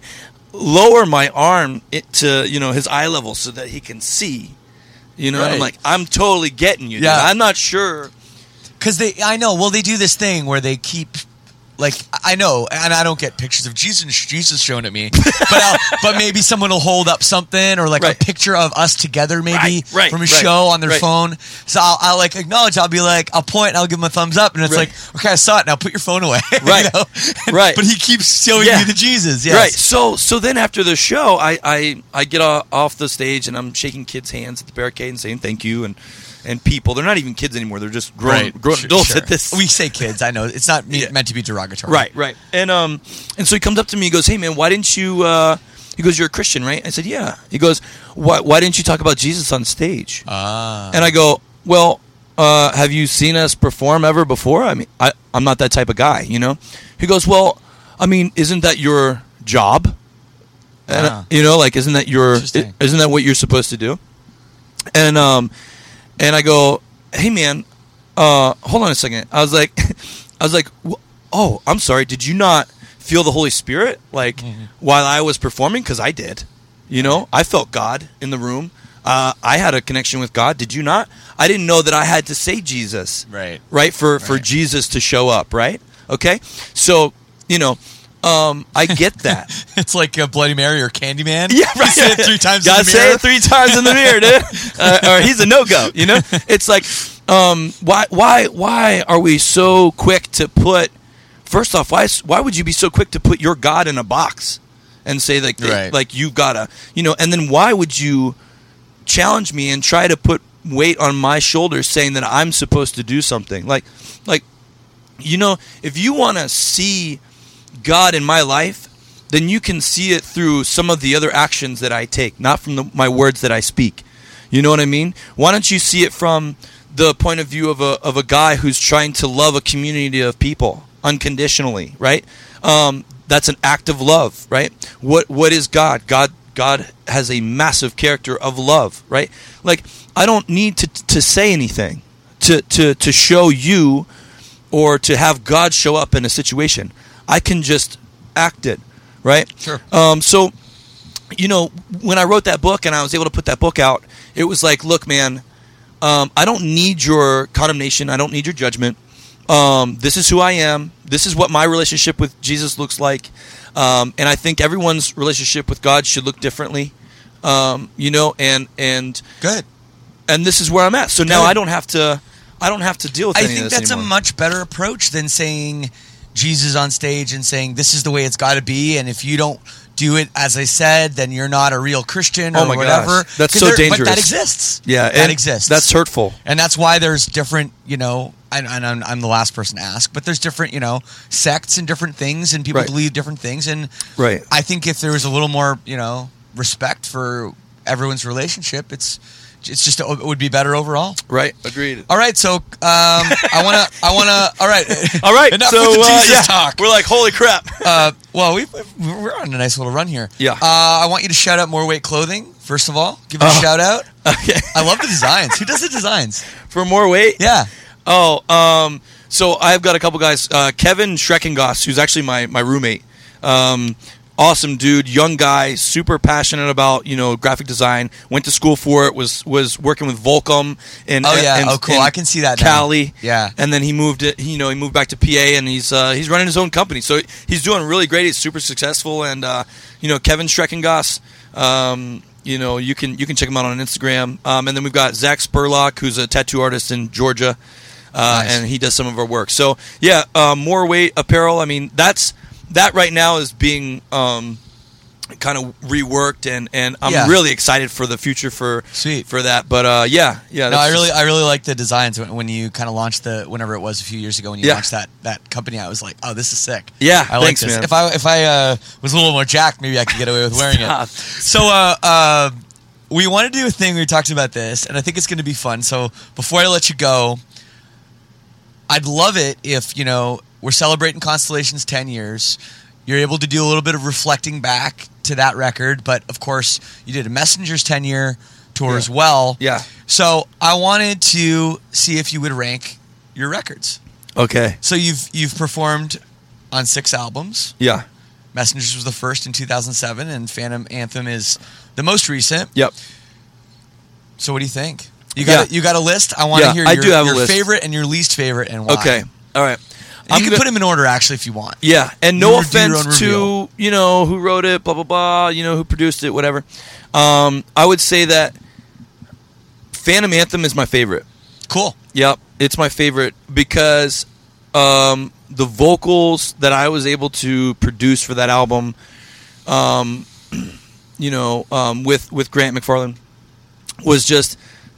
lower my arm it to you know his eye level so that he can see, you know. And I'm like I'm totally getting you. dude. Yeah. I'm not sure. Because they, I know. Well, they do this thing where they keep, like, I know, and I don't get pictures of Jesus, Jesus shown at me, but I'll, but maybe someone will hold up something or like Right. a picture of us together, maybe Right, right, from a show on their phone. So I'll, I'll like acknowledge. I'll be like, I'll point, and I'll give them a thumbs up, and it's like, okay, I saw it. Now put your phone away. you Right. know? Right. But he keeps showing Yeah. you the Jesus. Yes. Right. So so then after the show, I I, I get off the stage and I'm shaking kids' hands at the barricade and saying thank you and and people. They're not even kids anymore. They're just grown Right. grown Sure, adults sure. at this. We say kids. I know it's not Yeah. meant to be derogatory. Right, right. And um, and so he comes up to me. He goes, "Hey, man, why didn't you?" Uh, he goes, "You're a Christian, right?" I said, "Yeah." He goes, "Why? Why didn't you talk about Jesus on stage?" Ah. And I go, "Well, uh, have you seen us perform ever before? I mean, I, I'm not that type of guy, you know." He goes, "Well, I mean, isn't that your job? And, Ah. you know, like, isn't that your? Isn't that what you're supposed to do?" And um, and I go, "Hey, man, uh, hold on a second. I was like, I was like, oh, I'm sorry. Did you not feel the Holy Spirit like while I was performing? Because I did. You know, I felt God in the room. Uh, I had a connection with God. Did you not? I didn't know that I had to say Jesus. Right. Right for for Jesus to show up. Right. Okay. So you know, um, I get that. It's like a Bloody Mary or Candyman. Yeah, right. Say it three times Gotta in the say mirror. it three times in the mirror, dude. Uh, or he's a no go. You know, it's like, um, why, why, why are we so quick to put? First off, why, why would you be so quick to put your God in a box and say like, they- Right. like you gotta, you know? And then why would you challenge me and try to put weight on my shoulders, saying that I'm supposed to do something? Like, like, you know, if you want to see God in my life, then you can see it through some of the other actions that I take, not from the, my words that I speak. You know what I mean? Why don't you see it from the point of view of a, of a guy who's trying to love a community of people unconditionally, right? Um, that's an act of love, right? What what is God? God God has a massive character of love, right? Like I don't need to to say anything to to to show you or to have God show up in a situation. I can just act it, right? Sure. Um, so, you know, when I wrote that book and I was able to put that book out, it was like, look, man, um, I don't need your condemnation. I don't need your judgment. Um, this is who I am. This is what my relationship with Jesus looks like. Um, and I think everyone's relationship with God should look differently. Um, you know, and and Good. and this is where I'm at. So now I don't have to. I don't have to deal with I think of this that's anymore. a much better approach than saying Jesus on stage and saying this is the way it's got to be, and if you don't do it as I said, then you're not a real Christian oh or Oh my whatever. gosh. That's so there- But dangerous. that exists. yeah, that exists. That's hurtful. and that's why there's different, you know. And, and I'm, I'm the last person to ask, but there's different, you know, sects and different things, and people Right. believe different things. And Right. I think if there was a little more, you know, respect for everyone's relationship, it's it's just it would be better overall. Right. Agreed. All right, so um, I want to, I want to. All right, All right. Enough so with the uh, Jesus yeah, talk. We're like, holy crap. Uh, well, we we're on a nice little run here. Yeah. Uh, I want you to shout out More Weight Clothing first of all. Give it a Oh. shout out. okay. I love the designs. Who does the designs? For more weight. Yeah. Oh, um, so I've got a couple guys. Uh, Kevin Schreckengoss, who's actually my my roommate. Um, awesome dude, young guy, super passionate about you know graphic design. Went to school for it. Was was working with Volcom and Oh, yeah. and- Oh, cool. I can see that now. Cali. Yeah. and then he moved it. You know, he moved back to PA, and he's uh, he's running his own company. So he's doing really great. He's super successful, and uh, you know, Kevin Schreckengoss. Um, you know, you can you can check him out on Instagram. Um, and then we've got Zach Spurlock, who's a tattoo artist in Georgia, uh, Nice. and he does some of our work. So yeah, uh, more weight apparel. I mean, that's that right now is being um, kind of reworked, and, and I'm Yeah. really excited for the future for Sweet. for that. But uh, yeah, yeah. No, I really, I really like the designs when, when you kind of launched the whenever it was a few years ago when you Yeah. launched that that company. I was like, oh, this is sick. Yeah, I like thanks, this. man. If I if I uh, was a little more jacked, maybe I could get away with wearing it. So, uh, uh, we want to do a thing. We talked about this, and I think it's going to be fun. So, before I let you go, I'd love it if you know we're celebrating Constellations ten years. You're able to do a little bit of reflecting back to that record, but of course, you did a Messengers ten year tour Yeah. as well. Yeah. So I wanted to see if you would rank your records. okay. So you've you've performed on six albums. Yeah. Messengers was the first in 2007, and Phantom Anthem is the most recent. Yep. So what do you think? You got Yeah. you got a list. I want to Yeah, hear I your, do have a your list. favorite and your least favorite and why. Okay. All right. And you can gonna- put them in order actually if you want. Yeah, and no your offense to you know who wrote it, blah blah blah. You know who produced it, whatever. Um, I would say that Phantom Anthem is my favorite. Cool. Yep, it's my favorite because um, the vocals that I was able to produce for that album, um, you know, um, with with Grant McFarland, was just.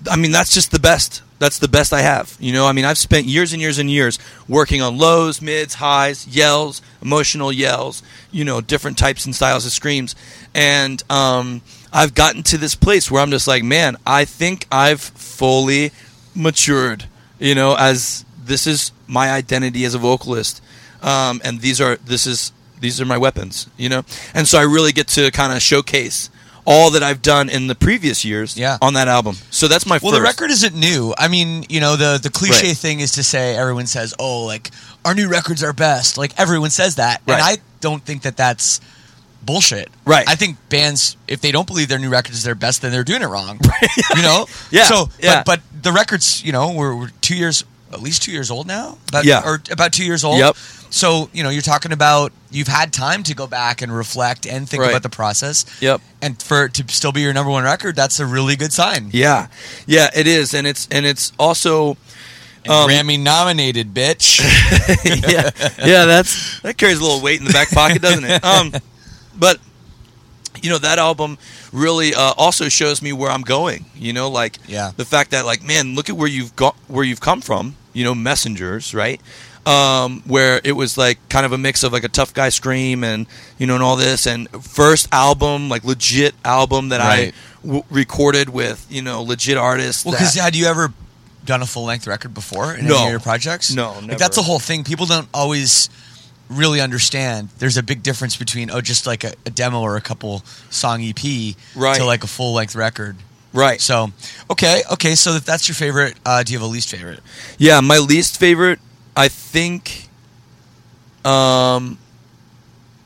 I mean, that's just the best. That's the best I have. You know, I mean, I've spent years and years and years working on lows, mids, highs, yells, emotional yells. You know, different types and styles of screams, and um, I've gotten to this place where I'm just like, man, I think I've fully matured. You know, as this is my identity as a vocalist, um, and these are this is these are my weapons. You know, and so I really get to kind of showcase all that I've done in the previous years Yeah. on that album. So that's my Well, first. the record isn't new. I mean, you know, the the cliche Right. thing is to say everyone says, "Oh, like our new records are best." Like everyone says that, and I don't think that that's bullshit. Right. I think bands, if they don't believe their new record is their best, then they're doing it wrong. You know. Yeah, So, yeah. but but the records, you know, we're, we're two years at least two years old now. About, Yeah. or about two years old. Yep. So you know, you're talking about you've had time to go back and reflect and think Right. about the process. Yep. And for it to still be your number one record, that's a really good sign. Yeah, yeah, it is, and it's and it's also Um, Grammy nominated, bitch. yeah, yeah. That's that carries a little weight in the back pocket, doesn't it? Um, but you know that album really uh, also shows me where I'm going. You know, like Yeah. the fact that like man, look at where you've got where you've come from. You know, messengers, right? Um, where it was like kind of a mix of like a tough guy scream and you know and all this and first album like legit album that Right. I w- recorded with you know legit artists. Well, because had you ever done a full length record before in No. any of your projects? No, Like, that's the whole thing. People don't always really understand. There's a big difference between oh, just like a, a demo or a couple song EP Right. to like a full length record. Right. So, okay, okay. So if that's your favorite, uh, do you have a least favorite? Yeah, my least favorite, I think. Um,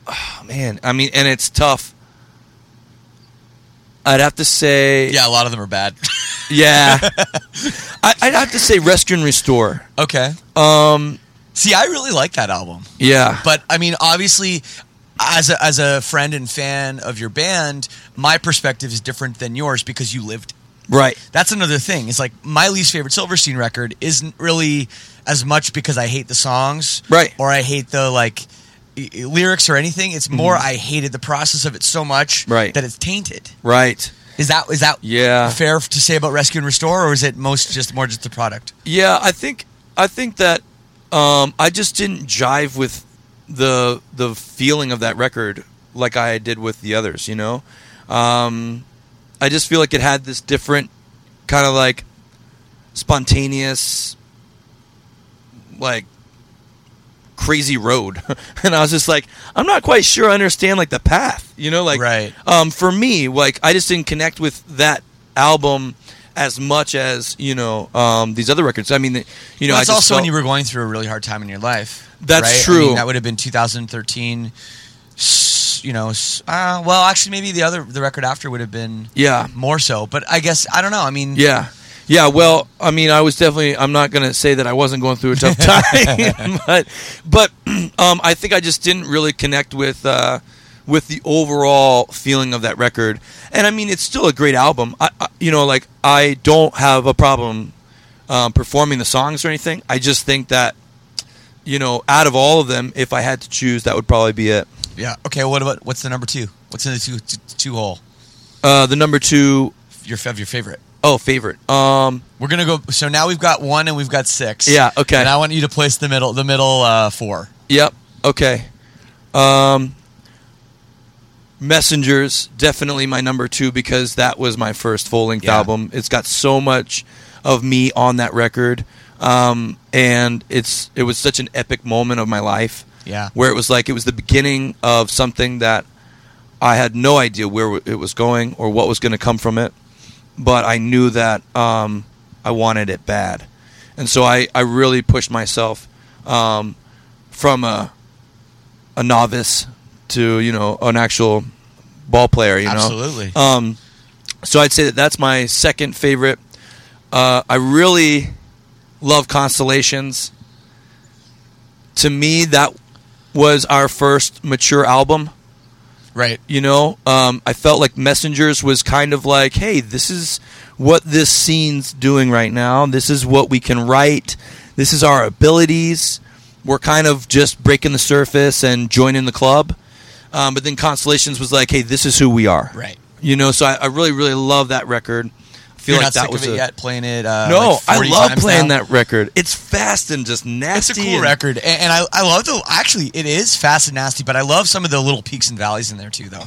oh, man, I mean, and it's tough. I'd have to say, Yeah, a lot of them are bad. yeah. I, I'd have to say Rescue and Restore. okay. Um, See, I really like that album. yeah, But I mean, obviously, as a, as a friend and fan of your band, my perspective is different than yours because you lived. right, That's another thing. It's like my least favorite Silverstein record isn't really as much because I hate the songs, Right. Or I hate the like lyrics or anything. It's more I hated the process of it so much, Mm-hmm. Right. that it's tainted. right. Is that is that Yeah. fair to say about Rescue and Restore, or is it most just more just the product? Yeah, I think I think that um, I just didn't jive with the the feeling of that record like I did with the others. You know, um, I just feel like it had this different kind of like spontaneous, like crazy road, and I was just like, I'm not quite sure I understand like the path. You know, like Right. um, for me, like I just didn't connect with that album as much as you know um, these other records. I mean, you know, Well, I just also felt- when you were going through a really hard time in your life. That's right? I true. mean, that would have been 2013. You know, uh, well, actually, maybe the other the record after would have been yeah, more so. But I guess I don't know. I mean, yeah, yeah. Well, I mean, I was definitely. I'm not going to say that I wasn't going through a tough time, but but um, I think I just didn't really connect with. Uh, with the overall feeling of that record, and I mean, it's still a great album. I, I you know, like I don't have a problem um, performing the songs or anything. I just think that, you know, out of all of them, if I had to choose, that would probably be it. yeah. Okay. What about what's the number two? What's in the two two, two hole? Uh, the number two, Your of your favorite. oh, favorite. Um, We're gonna go. So now we've got one and we've got six. Yeah, okay. And I want you to place the middle the middle uh, four. Yep. Okay. Um, Messengers definitely my number two because that was my first full length Yeah. album. It's got so much of me on that record, um, and it's it was such an epic moment of my life. Yeah. where it was like it was the beginning of something that I had no idea where it was going or what was going to come from it, but I knew that um, I wanted it bad, and so I, I really pushed myself um, from a a novice to you know an actual ball player. You know, Absolutely. um, so I'd say that that's my second favorite. Uh, I really love Constellations. To me, that was our first mature album. Right. You know, um, I felt like Messengers was kind of like, hey, this is what this scene's doing right now. This is what we can write. This is our abilities. We're kind of just breaking the surface and joining the club. Um, but then Constellations was like, hey, this is who we are. Right. You know, so I, I really, really love that record. I feel You're like not that sick was of it a, yet. Playing it. Uh, no. like I love playing now? that record. It's fast and just nasty. It's a cool and- record, and, and I, I love the. Actually, it is fast and nasty, but I love some of the little peaks and valleys in there too, though.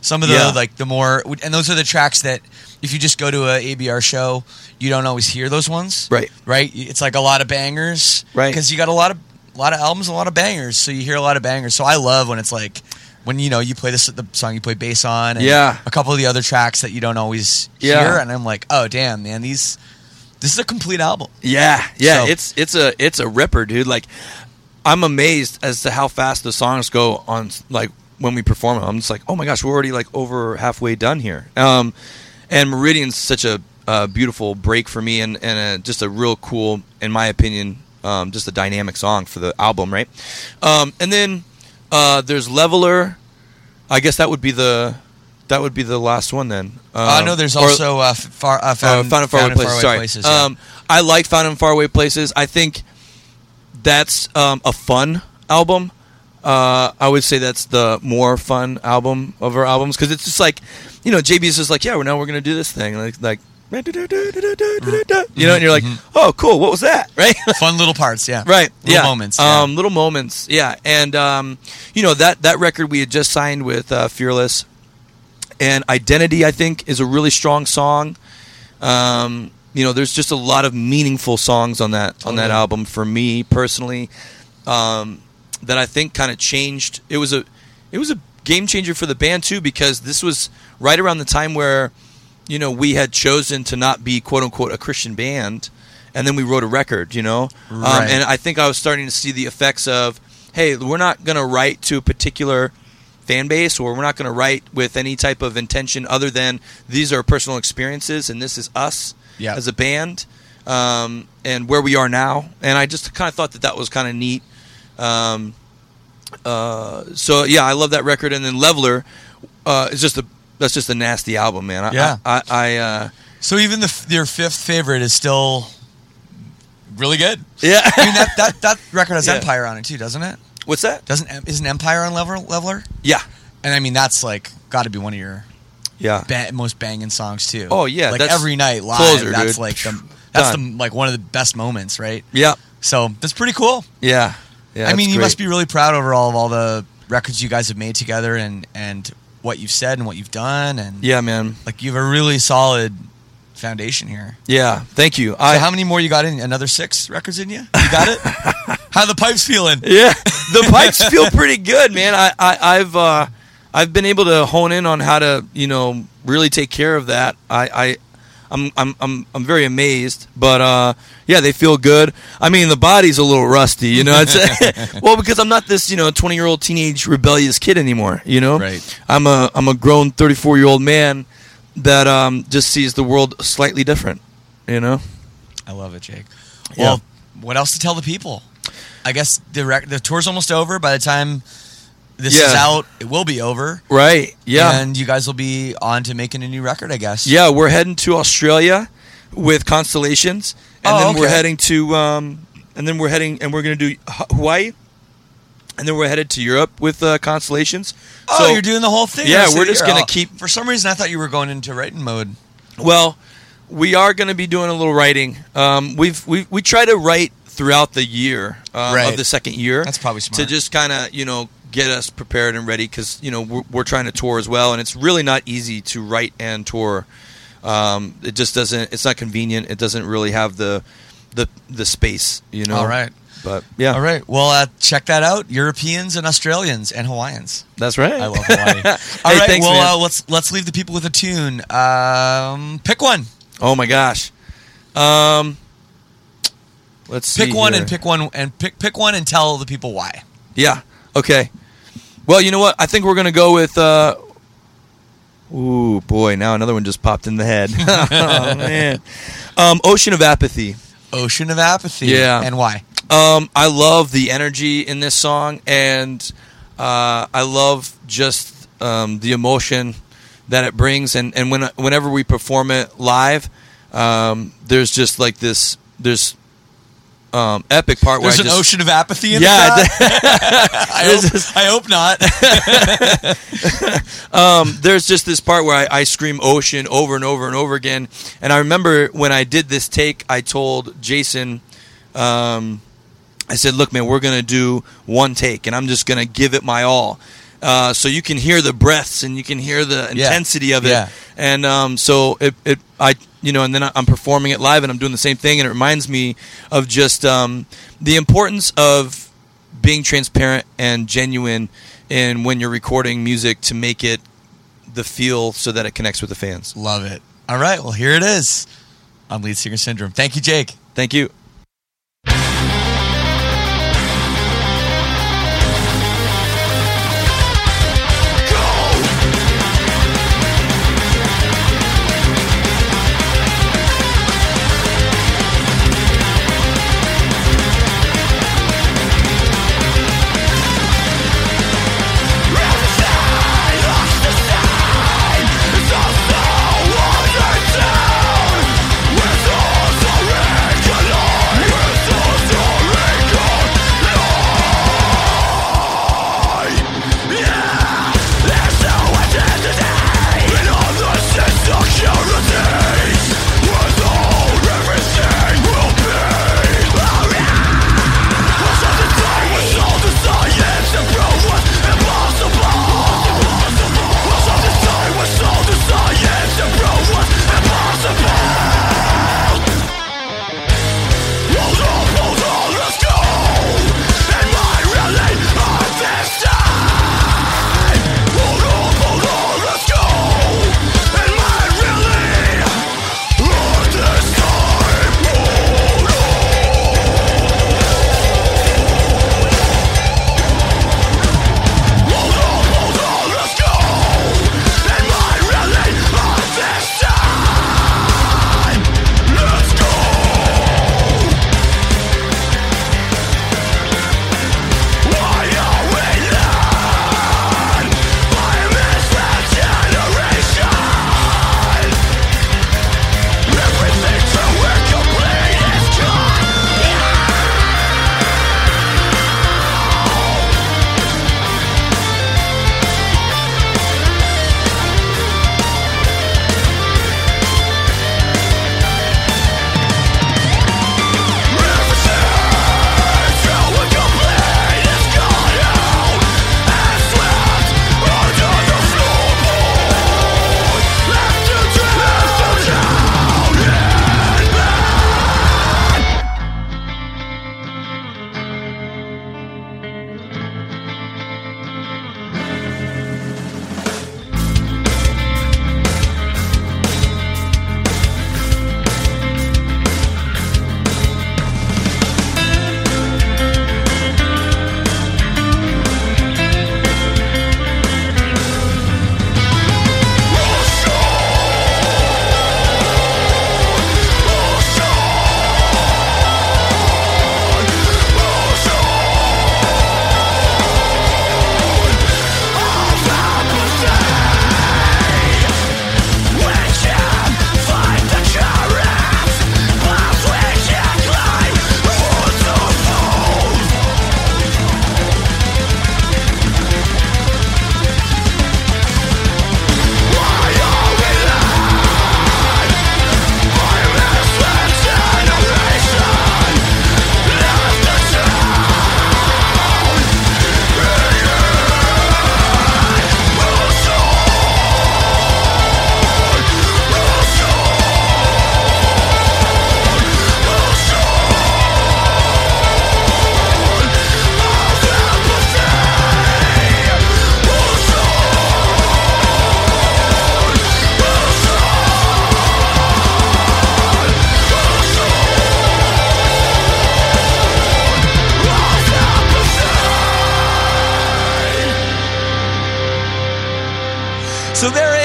Some of the Yeah. like the more, and those are the tracks that if you just go to a ABR show, you don't always hear those ones. Right. Right. It's like a lot of bangers. Right. Because you got a lot of a lot of albums, a lot of bangers, so you hear a lot of bangers. So I love when it's like. When you know you play this the song you play bass on, and Yeah. a couple of the other tracks that you don't always Yeah. hear, and I'm like, oh damn, man, these this is a complete album. Yeah, yeah, So- it's it's a it's a ripper, dude. Like, I'm amazed as to how fast the songs go on. Like when we perform them, I'm just like, oh my gosh, we're already like over halfway done here. Um, and Meridian's such a uh, beautiful break for me and and a, just a real cool, in my opinion, um, just a dynamic song for the album, right? Um, and then uh, there's Leveler. I guess that would be the that would be the last one then. I Um, know there's or- also uh, far, uh, uh, found, found in faraway places. Sorry, places, yeah. um, I like found in faraway places. I think that's um, a fun album. Uh, I would say that's the more fun album of our albums because it's just like, you know, JB's just like, yeah, well, now we're gonna do this thing, like, like you know, and you're like, oh, cool, what was that, right? fun little parts, yeah. right Little yeah moments. Yeah. um little moments yeah and um you know that that record we had just signed with uh, fearless and identity i think is a really strong song um you know there's just a lot of meaningful songs on that on that album for me personally um that i think kind of changed it was a it was a game changer for the band too because this was right around the time where you know we had chosen to not be quote unquote a christian band and then we wrote a record you know? Um, and i think i was starting to see the effects of hey we're not going to write to a particular fan base or we're not going to write with any type of intention other than these are personal experiences and this is us Yeah. as a band um, and where we are now. And i just kind of thought that that was kind of neat. Um, uh, so yeah i love that record. And then leveler uh, is just a that's just a nasty album man I, Yeah. i, I, I uh, So even the your fifth favorite is still really good. yeah I mean that that, that record has Yeah. Empire on it too, doesn't it? what's that Doesn't isn't Empire on Leveler? Leveler? yeah And I mean that's like got to be one of your yeah ba- most banging songs too. Oh, yeah, like that's every night live. closer, that's dude. like the that's the like one of the best moments, right? yeah So that's pretty cool. yeah yeah I mean, you great. must be really proud over all of all the records you guys have made together and and what you've said and what you've done and yeah man like you have a really solid foundation here. yeah thank you So i how many more you got in? Another six records in you? You got it? How the pipes feeling? Yeah, the pipes feel pretty good, man. I, I I've uh, I've been able to hone in on how to you know really take care of that. I, I I'm I'm I'm I'm very amazed, but uh, yeah, they feel good. I mean, the body's a little rusty, you know. It's well because I'm not this you know 20 year old teenage rebellious kid anymore. You know, Right. I'm a I'm a grown 34 year old man that um, just sees the world slightly different. You know. I love it, Jake. Yeah. Well, what else to tell the people? I guess the rec- the tour's almost over. By the time this is out, it will be over. Right. Yeah. And you guys will be on to making a new record, I guess. Yeah, we're heading to Australia with Constellations, and Oh, then we're heading to, um, and then we're heading, and we're going to do Hawaii, and then we're headed to Europe with uh, Constellations. Oh, So- you're doing the whole thing. Yeah, the rest of we're just gonna Oh, keep- For some reason, I thought you were going into writing mode. Well, we are going to be doing a little writing. Um, we've we we try to write throughout the year um, Right. of the second year. That's probably to just kind of you know get us prepared and ready because you know we're, we're trying to tour as well, and it's really not easy to write and tour. Um, it just doesn't. It's not convenient. It doesn't really have the the the space. You know. All right. But yeah. All right. Well, uh, check that out. Europeans and Australians and Hawaiians. That's right. I love Hawaii. All Hey, right. thanks, well, uh, let's let's leave the people with a tune. Um, pick one. oh my gosh. Um. Let's Pick one here. and pick one and pick pick one and tell the people why. Yeah. Okay. Well, you know what? I think we're gonna go with. Uh, ooh, boy! Now another one just popped in the head. oh man. Um, Ocean of Apathy. Ocean of Apathy. Yeah. And why? Um, I love the energy in this song, and uh, I love just um, the emotion that it brings. And and when whenever we perform it live, um, there's just like this. There's um, epic part There's where an just, ocean of apathy in Yeah? I, hope, this- I hope not. um, there's just this part where I, I scream ocean over and over and over again. And I remember when I did this take, I told Jason, um, I said, look, man, we're going to do one take and I'm just going to give it my all. Uh, so you can hear the breaths and you can hear the Yeah. intensity of it. Yeah. And um, so it, it, I, you know, and then I'm performing it live and I'm doing the same thing. And it reminds me of just um, the importance of being transparent and genuine in when you're recording music to make it the feel so that it connects with the fans. Love it. All right. Well, here it is on Lead Singer Syndrome. Thank you, Jake. Thank you.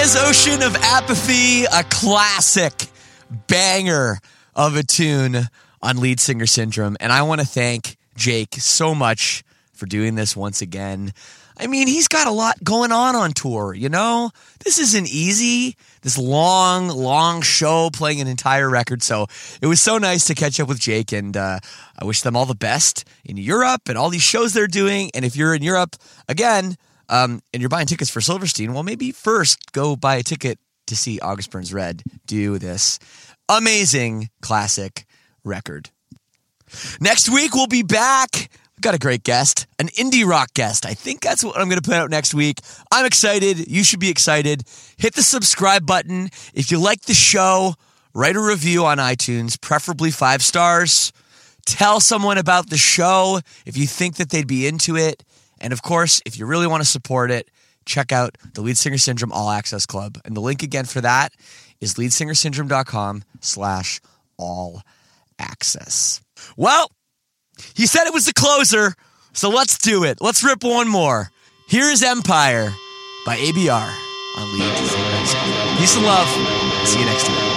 Is Ocean of Apathy, a classic banger of a tune on Lead Singer Syndrome. And I want to thank Jake so much for doing this once again. I mean, he's got a lot going on on tour, you know? This isn't easy. This long, long show playing an entire record. So it was so nice to catch up with Jake, and uh, I wish them all the best in Europe and all these shows they're doing. And if you're in Europe, again, um, and you're buying tickets for Silverstein, well, maybe first go buy a ticket to see August Burns Red do this amazing classic record. Next week, we'll be back. We've got a great guest, an indie rock guest. I think that's what I'm going to put out next week. I'm excited. You should be excited. Hit the subscribe button. If you like the show, write a review on iTunes, preferably five stars. Tell someone about the show if you think that they'd be into it. And of course, if you really want to support it, check out the Lead Singer Syndrome All Access Club. And the link again for that is leadsingersyndrome.com slash all access. Well, he said it was the closer, so let's do it. Let's rip one more. Here is Empire by ABR on Lead Singer Syndrome. Peace and love. See you next time.